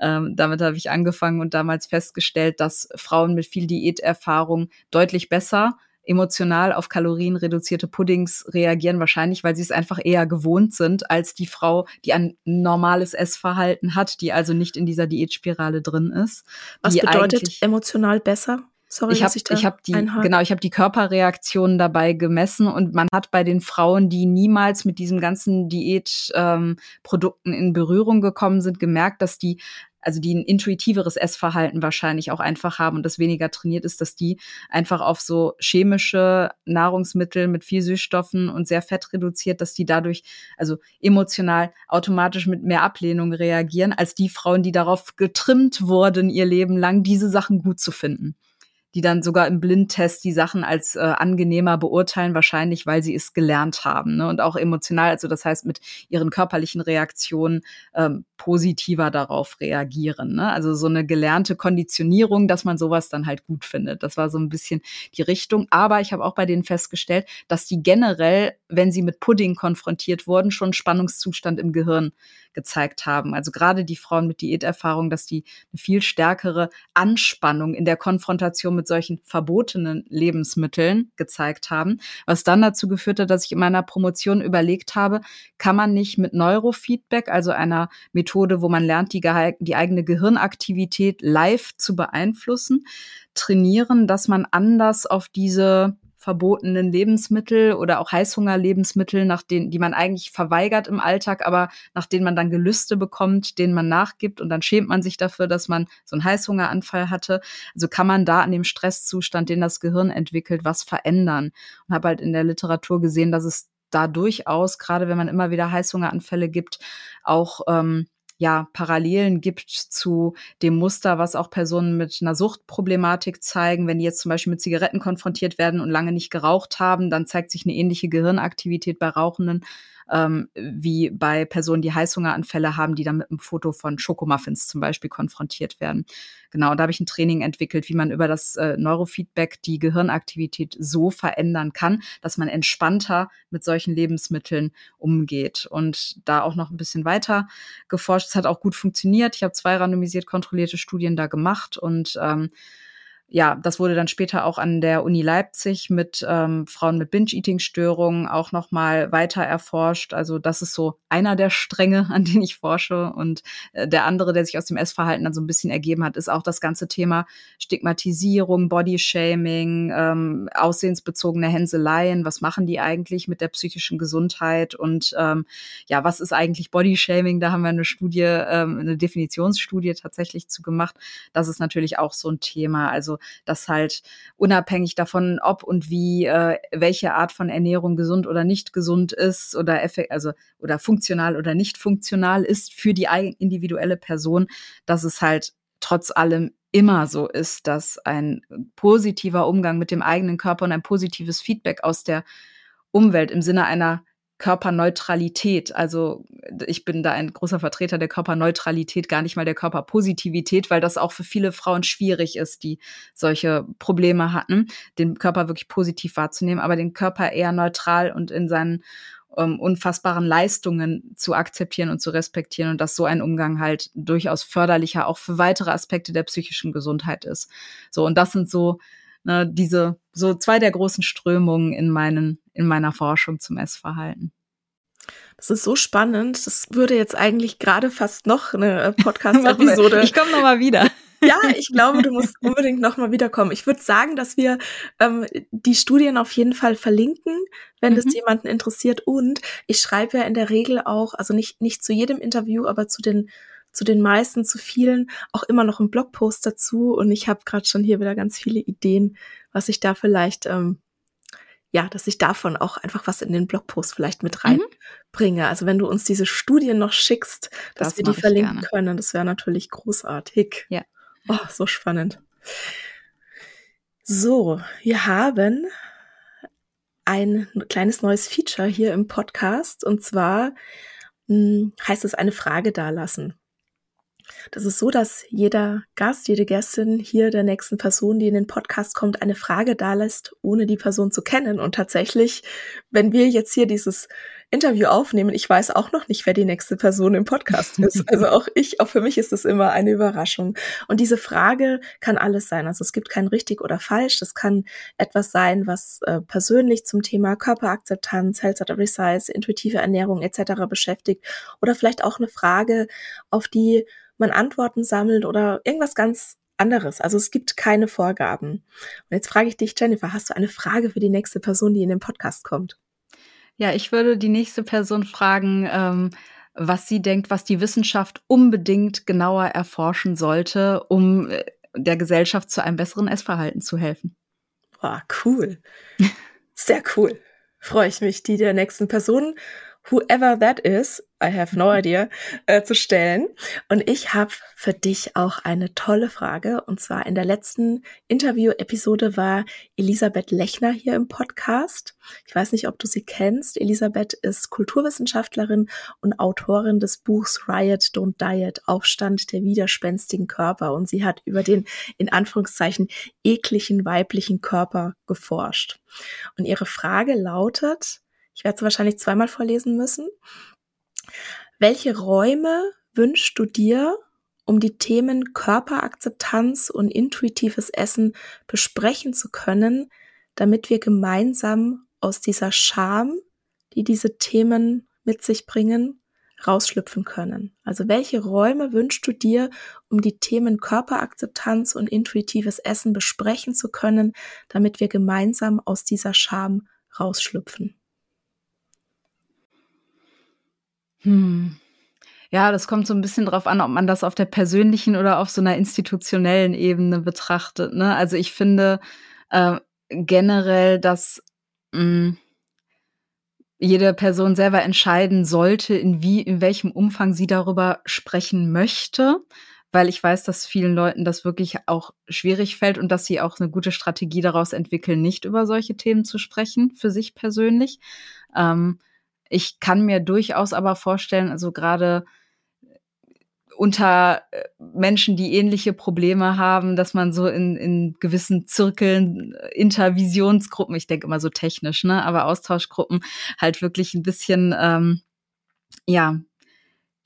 Ähm, damit habe ich angefangen und damals festgestellt, dass Frauen mit viel Diäterfahrung deutlich besser emotional auf kalorienreduzierte Puddings reagieren, wahrscheinlich, weil sie es einfach eher gewohnt sind, als die Frau, die ein normales Essverhalten hat, die also nicht in dieser Diätspirale drin ist. Was bedeutet emotional besser? Sorry, ich habe ich, ich hab die genau, ich habe die Körperreaktionen dabei gemessen und man hat bei den Frauen, die niemals mit diesem ganzen Diätprodukten ähm, in Berührung gekommen sind, gemerkt, dass die also die ein intuitiveres Essverhalten wahrscheinlich auch einfach haben und das weniger trainiert ist, dass die einfach auf so chemische Nahrungsmittel mit viel Süßstoffen und sehr fettreduziert, dass die dadurch also emotional automatisch mit mehr Ablehnung reagieren, als die Frauen, die darauf getrimmt wurden, ihr Leben lang diese Sachen gut zu finden die dann sogar im Blindtest die Sachen als äh, angenehmer beurteilen, wahrscheinlich, weil sie es gelernt haben. Ne? Und auch emotional, also das heißt mit ihren körperlichen Reaktionen ähm, positiver darauf reagieren. Ne? Also so eine gelernte Konditionierung, dass man sowas dann halt gut findet. Das war so ein bisschen die Richtung. Aber ich habe auch bei denen festgestellt, dass die generell, wenn sie mit Pudding konfrontiert wurden, schon Spannungszustand im Gehirn gezeigt haben. Also gerade die Frauen mit Diäterfahrung, dass die eine viel stärkere Anspannung in der Konfrontation mit solchen verbotenen Lebensmitteln gezeigt haben, was dann dazu geführt hat, dass ich in meiner Promotion überlegt habe, kann man nicht mit Neurofeedback, also einer Methode, wo man lernt, die, die eigene Gehirnaktivität live zu beeinflussen, trainieren, dass man anders auf diese verbotenen Lebensmittel oder auch Heißhungerlebensmittel, nach denen, die man eigentlich verweigert im Alltag, aber nach denen man dann Gelüste bekommt, denen man nachgibt und dann schämt man sich dafür, dass man so einen Heißhungeranfall hatte. Also kann man da an dem Stresszustand, den das Gehirn entwickelt, was verändern. Und habe halt in der Literatur gesehen, dass es da durchaus, gerade wenn man immer wieder Heißhungeranfälle gibt, auch ähm, ja, Parallelen gibt zu dem Muster, was auch Personen mit einer Suchtproblematik zeigen. Wenn die jetzt zum Beispiel mit Zigaretten konfrontiert werden und lange nicht geraucht haben, dann zeigt sich eine ähnliche Gehirnaktivität bei Rauchenden ähm, wie bei Personen, die Heißhungeranfälle haben, die dann mit einem Foto von Schokomuffins zum Beispiel konfrontiert werden. Genau, da habe ich ein Training entwickelt, wie man über das äh, Neurofeedback die Gehirnaktivität so verändern kann, dass man entspannter mit solchen Lebensmitteln umgeht. Und da auch noch ein bisschen weiter geforscht. Es hat auch gut funktioniert. Ich habe zwei randomisiert kontrollierte Studien da gemacht und ähm, ja, das wurde dann später auch an der Uni Leipzig mit ähm, Frauen mit Binge-Eating-Störungen auch nochmal weiter erforscht. Also das ist so einer der Stränge, an denen ich forsche. Und äh, der andere, der sich aus dem Essverhalten dann so ein bisschen ergeben hat, ist auch das ganze Thema Stigmatisierung, Bodyshaming, ähm, aussehensbezogene Hänseleien. Was machen die eigentlich mit der psychischen Gesundheit? Und ähm, ja, was ist eigentlich Bodyshaming? Da haben wir eine Studie, ähm, eine Definitionsstudie tatsächlich zu gemacht. Das ist natürlich auch so ein Thema. Also also, dass halt unabhängig davon, ob und wie, äh, welche Art von Ernährung gesund oder nicht gesund ist oder also oder funktional oder nicht funktional ist für die individuelle Person, dass es halt trotz allem immer so ist, dass ein positiver Umgang mit dem eigenen Körper und ein positives Feedback aus der Umwelt im Sinne einer Körperneutralität. Also ich bin da ein großer Vertreter der Körperneutralität, gar nicht mal der Körperpositivität, weil das auch für viele Frauen schwierig ist, die solche Probleme hatten, den Körper wirklich positiv wahrzunehmen, aber den Körper eher neutral und in seinen ähm, unfassbaren Leistungen zu akzeptieren und zu respektieren und dass so ein Umgang halt durchaus förderlicher auch für weitere Aspekte der psychischen Gesundheit ist. So, und das sind so ne, diese so zwei der großen Strömungen in meinen in meiner Forschung zum Essverhalten. Das ist so spannend. Das würde jetzt eigentlich gerade fast noch eine Podcast-Episode. ich komme noch mal wieder. ja, ich glaube, du musst unbedingt noch mal wiederkommen. Ich würde sagen, dass wir ähm, die Studien auf jeden Fall verlinken, wenn mhm. das jemanden interessiert. Und ich schreibe ja in der Regel auch, also nicht nicht zu jedem Interview, aber zu den zu den meisten, zu vielen auch immer noch einen Blogpost dazu. Und ich habe gerade schon hier wieder ganz viele Ideen, was ich da vielleicht, ähm, ja, dass ich davon auch einfach was in den Blogpost vielleicht mit mhm. reinbringe. Mhm. Also wenn du uns diese Studien noch schickst, dass das wir die verlinken gerne. können, das wäre natürlich großartig. Ja. Oh, so spannend. So, wir haben ein kleines neues Feature hier im Podcast und zwar mh, hm, heißt es eine Frage dalassen. Das ist so, dass jeder Gast, jede Gästin hier der nächsten Person, die in den Podcast kommt, eine Frage da lässt, ohne die Person zu kennen. Und tatsächlich, wenn wir jetzt hier dieses Interview aufnehmen, ich weiß auch noch nicht, wer die nächste Person im Podcast ist. Also auch ich, auch für mich ist es immer eine Überraschung. Und diese Frage kann alles sein. Also es gibt kein richtig oder falsch. Das kann etwas sein, was äh, persönlich zum Thema Körperakzeptanz, Health at Every Size, intuitive Ernährung etc. beschäftigt. Oder vielleicht auch eine Frage, auf die man Antworten sammelt oder irgendwas ganz anderes. Also es gibt keine Vorgaben. Und jetzt frage ich dich, Jennifer, hast du eine Frage für die nächste Person, die in den Podcast kommt? Ja, ich würde die nächste Person fragen, ähm, was sie denkt, was die Wissenschaft unbedingt genauer erforschen sollte, um äh, der Gesellschaft zu einem besseren Essverhalten zu helfen. Boah, cool. Sehr cool. Freue ich mich, die der nächsten Person whoever that is, I have no idea, äh, zu stellen. Und ich habe für dich auch eine tolle Frage. Und zwar in der letzten Interview-Episode war Elisabeth Lechner hier im Podcast. Ich weiß nicht, ob du sie kennst. Elisabeth ist Kulturwissenschaftlerin und Autorin des Buchs Riot Don't Diet, Aufstand der widerspenstigen Körper. Und sie hat über den, in Anführungszeichen, ekligen weiblichen Körper geforscht. Und ihre Frage lautet, ich werde es wahrscheinlich zweimal vorlesen müssen. Welche Räume wünschst du dir, um die Themen Körperakzeptanz und intuitives Essen besprechen zu können, damit wir gemeinsam aus dieser Scham, die diese Themen mit sich bringen, rausschlüpfen können. Also welche Räume wünschst du dir, um die Themen Körperakzeptanz und intuitives Essen besprechen zu können, damit wir gemeinsam aus dieser Scham rausschlüpfen? Hm. Ja, das kommt so ein bisschen drauf an, ob man das auf der persönlichen oder auf so einer institutionellen Ebene betrachtet. Ne? Also ich finde äh, generell, dass mh, hm, jede Person selber entscheiden sollte, in wie, in welchem Umfang sie darüber sprechen möchte, weil ich weiß, dass vielen Leuten das wirklich auch schwierig fällt und dass sie auch eine gute Strategie daraus entwickeln, nicht über solche Themen zu sprechen, für sich persönlich. Ähm, ich kann mir durchaus aber vorstellen, also gerade unter äh, Menschen, die ähnliche Probleme haben, dass man so in, in gewissen Zirkeln, äh, Intervisionsgruppen, ich denke immer so technisch, ne, aber Austauschgruppen halt wirklich ein bisschen, ähm, ja,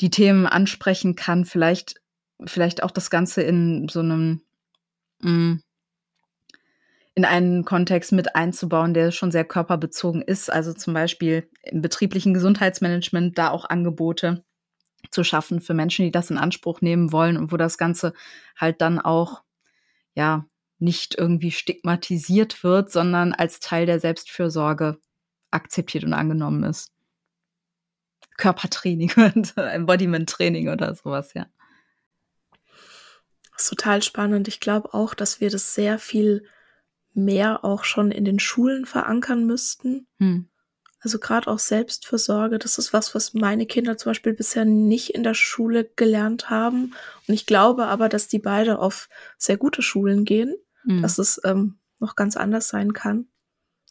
die Themen ansprechen kann, vielleicht, vielleicht auch das Ganze in so einem, mh, mm, in einen Kontext mit einzubauen, der schon sehr körperbezogen ist. Also zum Beispiel im betrieblichen Gesundheitsmanagement da auch Angebote zu schaffen für Menschen, die das in Anspruch nehmen wollen und wo das Ganze halt dann auch, ja, nicht irgendwie stigmatisiert wird, sondern als Teil der Selbstfürsorge akzeptiert und angenommen ist. Körpertraining und Embodiment-Training oder sowas, ja. Das ist total spannend. Ich glaube auch, dass wir das sehr viel mehr auch schon in den Schulen verankern müssten. Hm. Also gerade auch Selbstfürsorge, das ist was, was meine Kinder zum Beispiel bisher nicht in der Schule gelernt haben. Und ich glaube aber, dass die beide auf sehr gute Schulen gehen, hm. dass es ähm, noch ganz anders sein kann.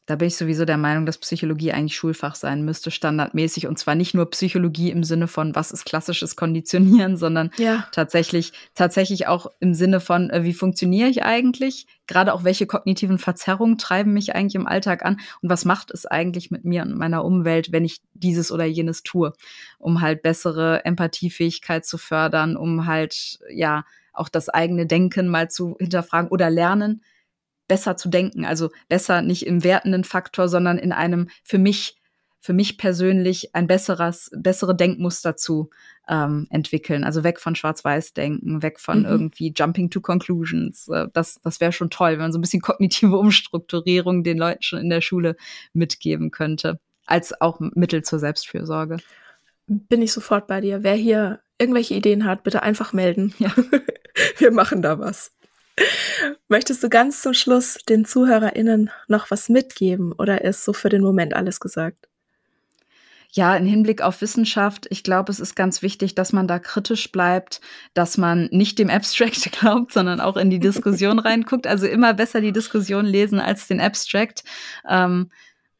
Da bin ich sowieso der Meinung, dass Psychologie eigentlich Schulfach sein müsste, standardmäßig. Und zwar nicht nur Psychologie im Sinne von, was ist klassisches Konditionieren, sondern ja. tatsächlich, tatsächlich auch im Sinne von, äh, wie funktioniere ich eigentlich? Gerade auch, welche kognitiven Verzerrungen treiben mich eigentlich im Alltag an? Und was macht es eigentlich mit mir und meiner Umwelt, wenn ich dieses oder jenes tue? Um halt bessere Empathiefähigkeit zu fördern, um halt, ja, auch das eigene Denken mal zu hinterfragen oder lernen besser zu denken. Also besser nicht im wertenden Faktor, sondern in einem für mich, für mich persönlich ein besseres, bessere Denkmuster zu ähm, entwickeln. Also weg von Schwarz-Weiß-Denken, weg von mhm. irgendwie Jumping to Conclusions. Äh, das, das wäre schon toll, wenn man so ein bisschen kognitive Umstrukturierung den Leuten schon in der Schule mitgeben könnte. Als auch Mittel zur Selbstfürsorge. Bin ich sofort bei dir. Wer hier irgendwelche Ideen hat, bitte einfach melden. Ja. Wir machen da was. Möchtest du ganz zum Schluss den ZuhörerInnen noch was mitgeben oder ist so für den Moment alles gesagt? Ja, im Hinblick auf Wissenschaft, ich glaube, es ist ganz wichtig, dass man da kritisch bleibt, dass man nicht dem Abstract glaubt, sondern auch in die Diskussion reinguckt. Also immer besser die Diskussion lesen als den Abstract. Ähm,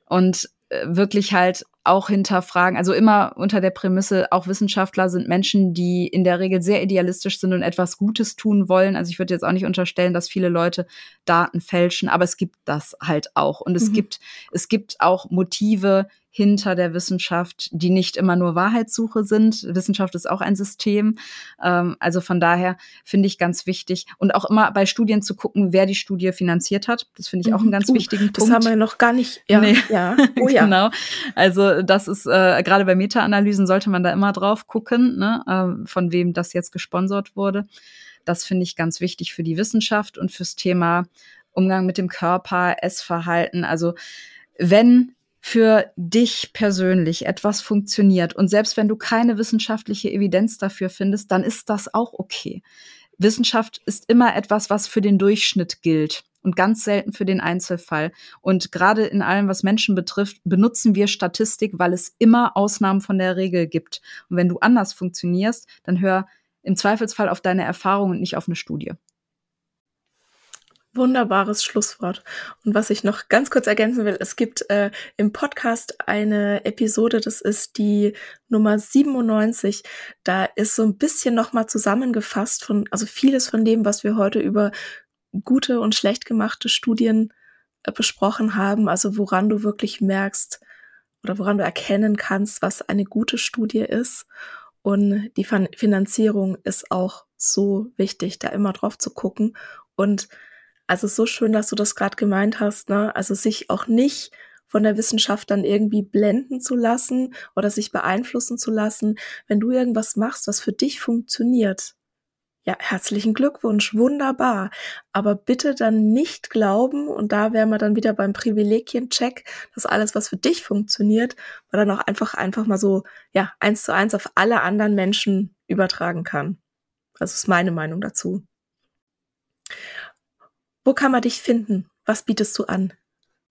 und äh, wirklich halt auch hinterfragen, also immer unter der Prämisse, auch Wissenschaftler sind Menschen, die in der Regel sehr idealistisch sind und etwas Gutes tun wollen. Also ich würde jetzt auch nicht unterstellen, dass viele Leute Daten fälschen, aber es gibt das halt auch. Und es mhm. gibt, es gibt auch Motive hinter der Wissenschaft, die nicht immer nur Wahrheitssuche sind. Wissenschaft ist auch ein System. Ähm, also von daher finde ich ganz wichtig und auch immer bei Studien zu gucken, wer die Studie finanziert hat. Das finde ich auch einen mhm. ganz uh, wichtigen das Punkt. Das haben wir noch gar nicht. Ja, nee. ja. Oh, ja. genau. Also das ist äh, gerade bei Meta-Analysen sollte man da immer drauf gucken, ne, äh, von wem das jetzt gesponsert wurde. das finde ich ganz wichtig für die Wissenschaft und fürs Thema Umgang mit dem Körper, Essverhalten. Also wenn für dich persönlich etwas funktioniert und selbst wenn du keine wissenschaftliche Evidenz dafür findest, dann ist das auch okay. Wissenschaft ist immer etwas, was für den Durchschnitt gilt und ganz selten für den Einzelfall. Und gerade in allem, was Menschen betrifft, benutzen wir Statistik, weil es immer Ausnahmen von der Regel gibt. Und wenn du anders funktionierst, dann hör im Zweifelsfall auf deine Erfahrung und nicht auf eine Studie. Wunderbares Schlusswort. Und was ich noch ganz kurz ergänzen will, es gibt äh, im Podcast eine Episode, das ist die Nummer 97. Da ist so ein bisschen nochmal zusammengefasst von, also vieles von dem, was wir heute über gute und schlecht gemachte Studien äh, besprochen haben. Also woran du wirklich merkst oder woran du erkennen kannst, was eine gute Studie ist. Und die Finanzierung ist auch so wichtig, da immer drauf zu gucken. Und also so schön, dass du das gerade gemeint hast, ne? Also sich auch nicht von der Wissenschaft dann irgendwie blenden zu lassen oder sich beeinflussen zu lassen, wenn du irgendwas machst, was für dich funktioniert. Ja, herzlichen Glückwunsch, wunderbar. Aber bitte dann nicht glauben, und da wären wir dann wieder beim Privilegiencheck, dass alles, was für dich funktioniert, man dann auch einfach, einfach mal so, ja, eins zu eins auf alle anderen Menschen übertragen kann. Das ist meine Meinung dazu. Wo kann man dich finden? Was bietest du an?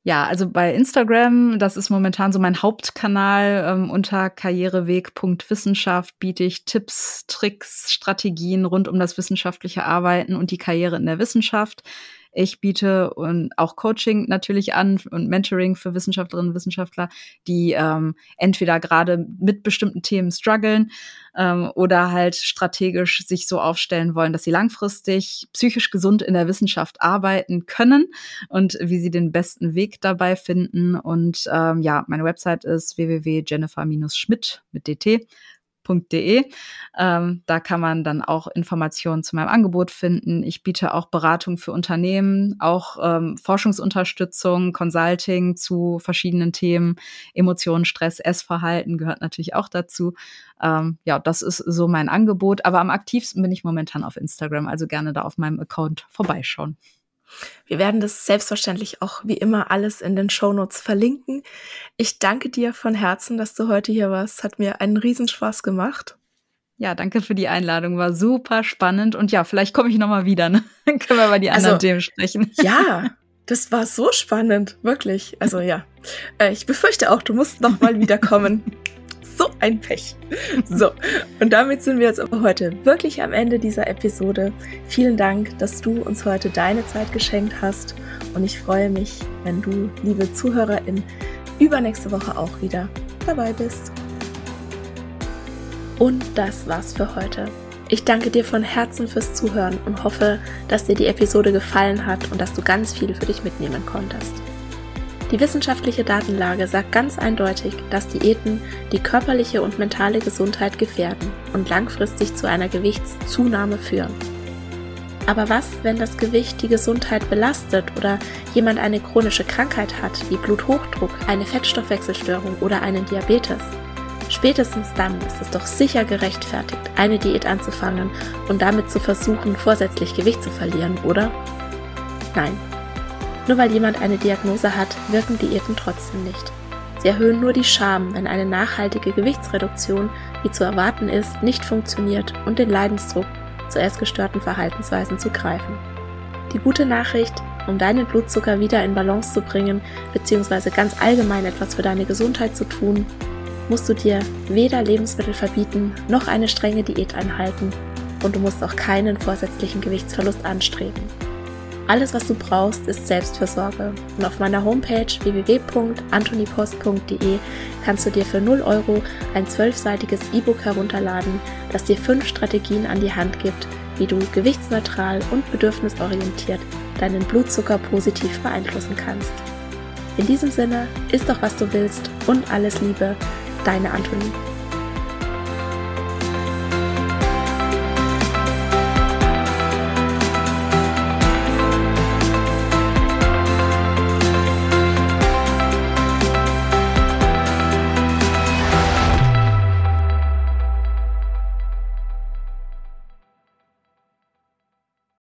Ja, also bei Instagram, das ist momentan so mein Hauptkanal. Ähm, unter karriereweg.wissenschaft biete ich Tipps, Tricks, Strategien rund um das wissenschaftliche Arbeiten und die Karriere in der Wissenschaft. Ich biete und auch Coaching natürlich an und Mentoring für Wissenschaftlerinnen und Wissenschaftler, die ähm, entweder gerade mit bestimmten Themen strugglen ähm, oder halt strategisch sich so aufstellen wollen, dass sie langfristig psychisch gesund in der Wissenschaft arbeiten können und wie sie den besten Weg dabei finden. Und ähm, ja, meine Website ist www.jennifer-schmidt mit dt www.beratung.de. Ähm, da kann man dann auch Informationen zu meinem Angebot finden. Ich biete auch Beratung für Unternehmen, auch ähm, Forschungsunterstützung, Consulting zu verschiedenen Themen. Emotionen, Stress, Essverhalten gehört natürlich auch dazu. Ähm, ja, das ist so mein Angebot. Aber am aktivsten bin ich momentan auf Instagram, also gerne da auf meinem Account vorbeischauen. Wir werden das selbstverständlich auch wie immer alles in den Shownotes verlinken. Ich danke dir von Herzen, dass du heute hier warst. Hat mir einen Riesenspaß gemacht. Ja, danke für die Einladung. War super spannend. Und ja, vielleicht komme ich nochmal wieder. Ne? Dann können wir über die anderen also, Themen sprechen. Ja, das war so spannend. Wirklich. Also ja. Äh, ich befürchte auch, du musst nochmal wiederkommen. So ein Pech. So, und damit sind wir jetzt aber heute wirklich am Ende dieser Episode. Vielen Dank, dass du uns heute deine Zeit geschenkt hast. Und ich freue mich, wenn du, liebe Zuhörerin, übernächste Woche auch wieder dabei bist. Und das war's für heute. Ich danke dir von Herzen fürs Zuhören und hoffe, dass dir die Episode gefallen hat und dass du ganz viel für dich mitnehmen konntest. Die wissenschaftliche Datenlage sagt ganz eindeutig, dass Diäten die körperliche und mentale Gesundheit gefährden und langfristig zu einer Gewichtszunahme führen. Aber was, wenn das Gewicht die Gesundheit belastet oder jemand eine chronische Krankheit hat, wie Bluthochdruck, eine Fettstoffwechselstörung oder einen Diabetes? Spätestens dann ist es doch sicher gerechtfertigt, eine Diät anzufangen und damit zu versuchen, vorsätzlich Gewicht zu verlieren, oder? Nein, nur weil jemand eine Diagnose hat, wirken Diäten trotzdem nicht. Sie erhöhen nur die Scham, wenn eine nachhaltige Gewichtsreduktion, wie zu erwarten ist, nicht funktioniert und den Leidensdruck, zu gestörten Verhaltensweisen zu greifen. Die gute Nachricht, um deinen Blutzucker wieder in Balance zu bringen, beziehungsweise ganz allgemein etwas für deine Gesundheit zu tun, musst du dir weder Lebensmittel verbieten noch eine strenge Diät einhalten und du musst auch keinen vorsätzlichen Gewichtsverlust anstreben. Alles, was du brauchst, ist Selbstfürsorge. Und auf meiner Homepage www.antonipost.de kannst du dir für 0 Euro ein zwölfseitiges E-Book herunterladen, das dir fünf Strategien an die Hand gibt, wie du gewichtsneutral und bedürfnisorientiert deinen Blutzucker positiv beeinflussen kannst. In diesem Sinne, isst doch was du willst und alles Liebe, deine Antonie.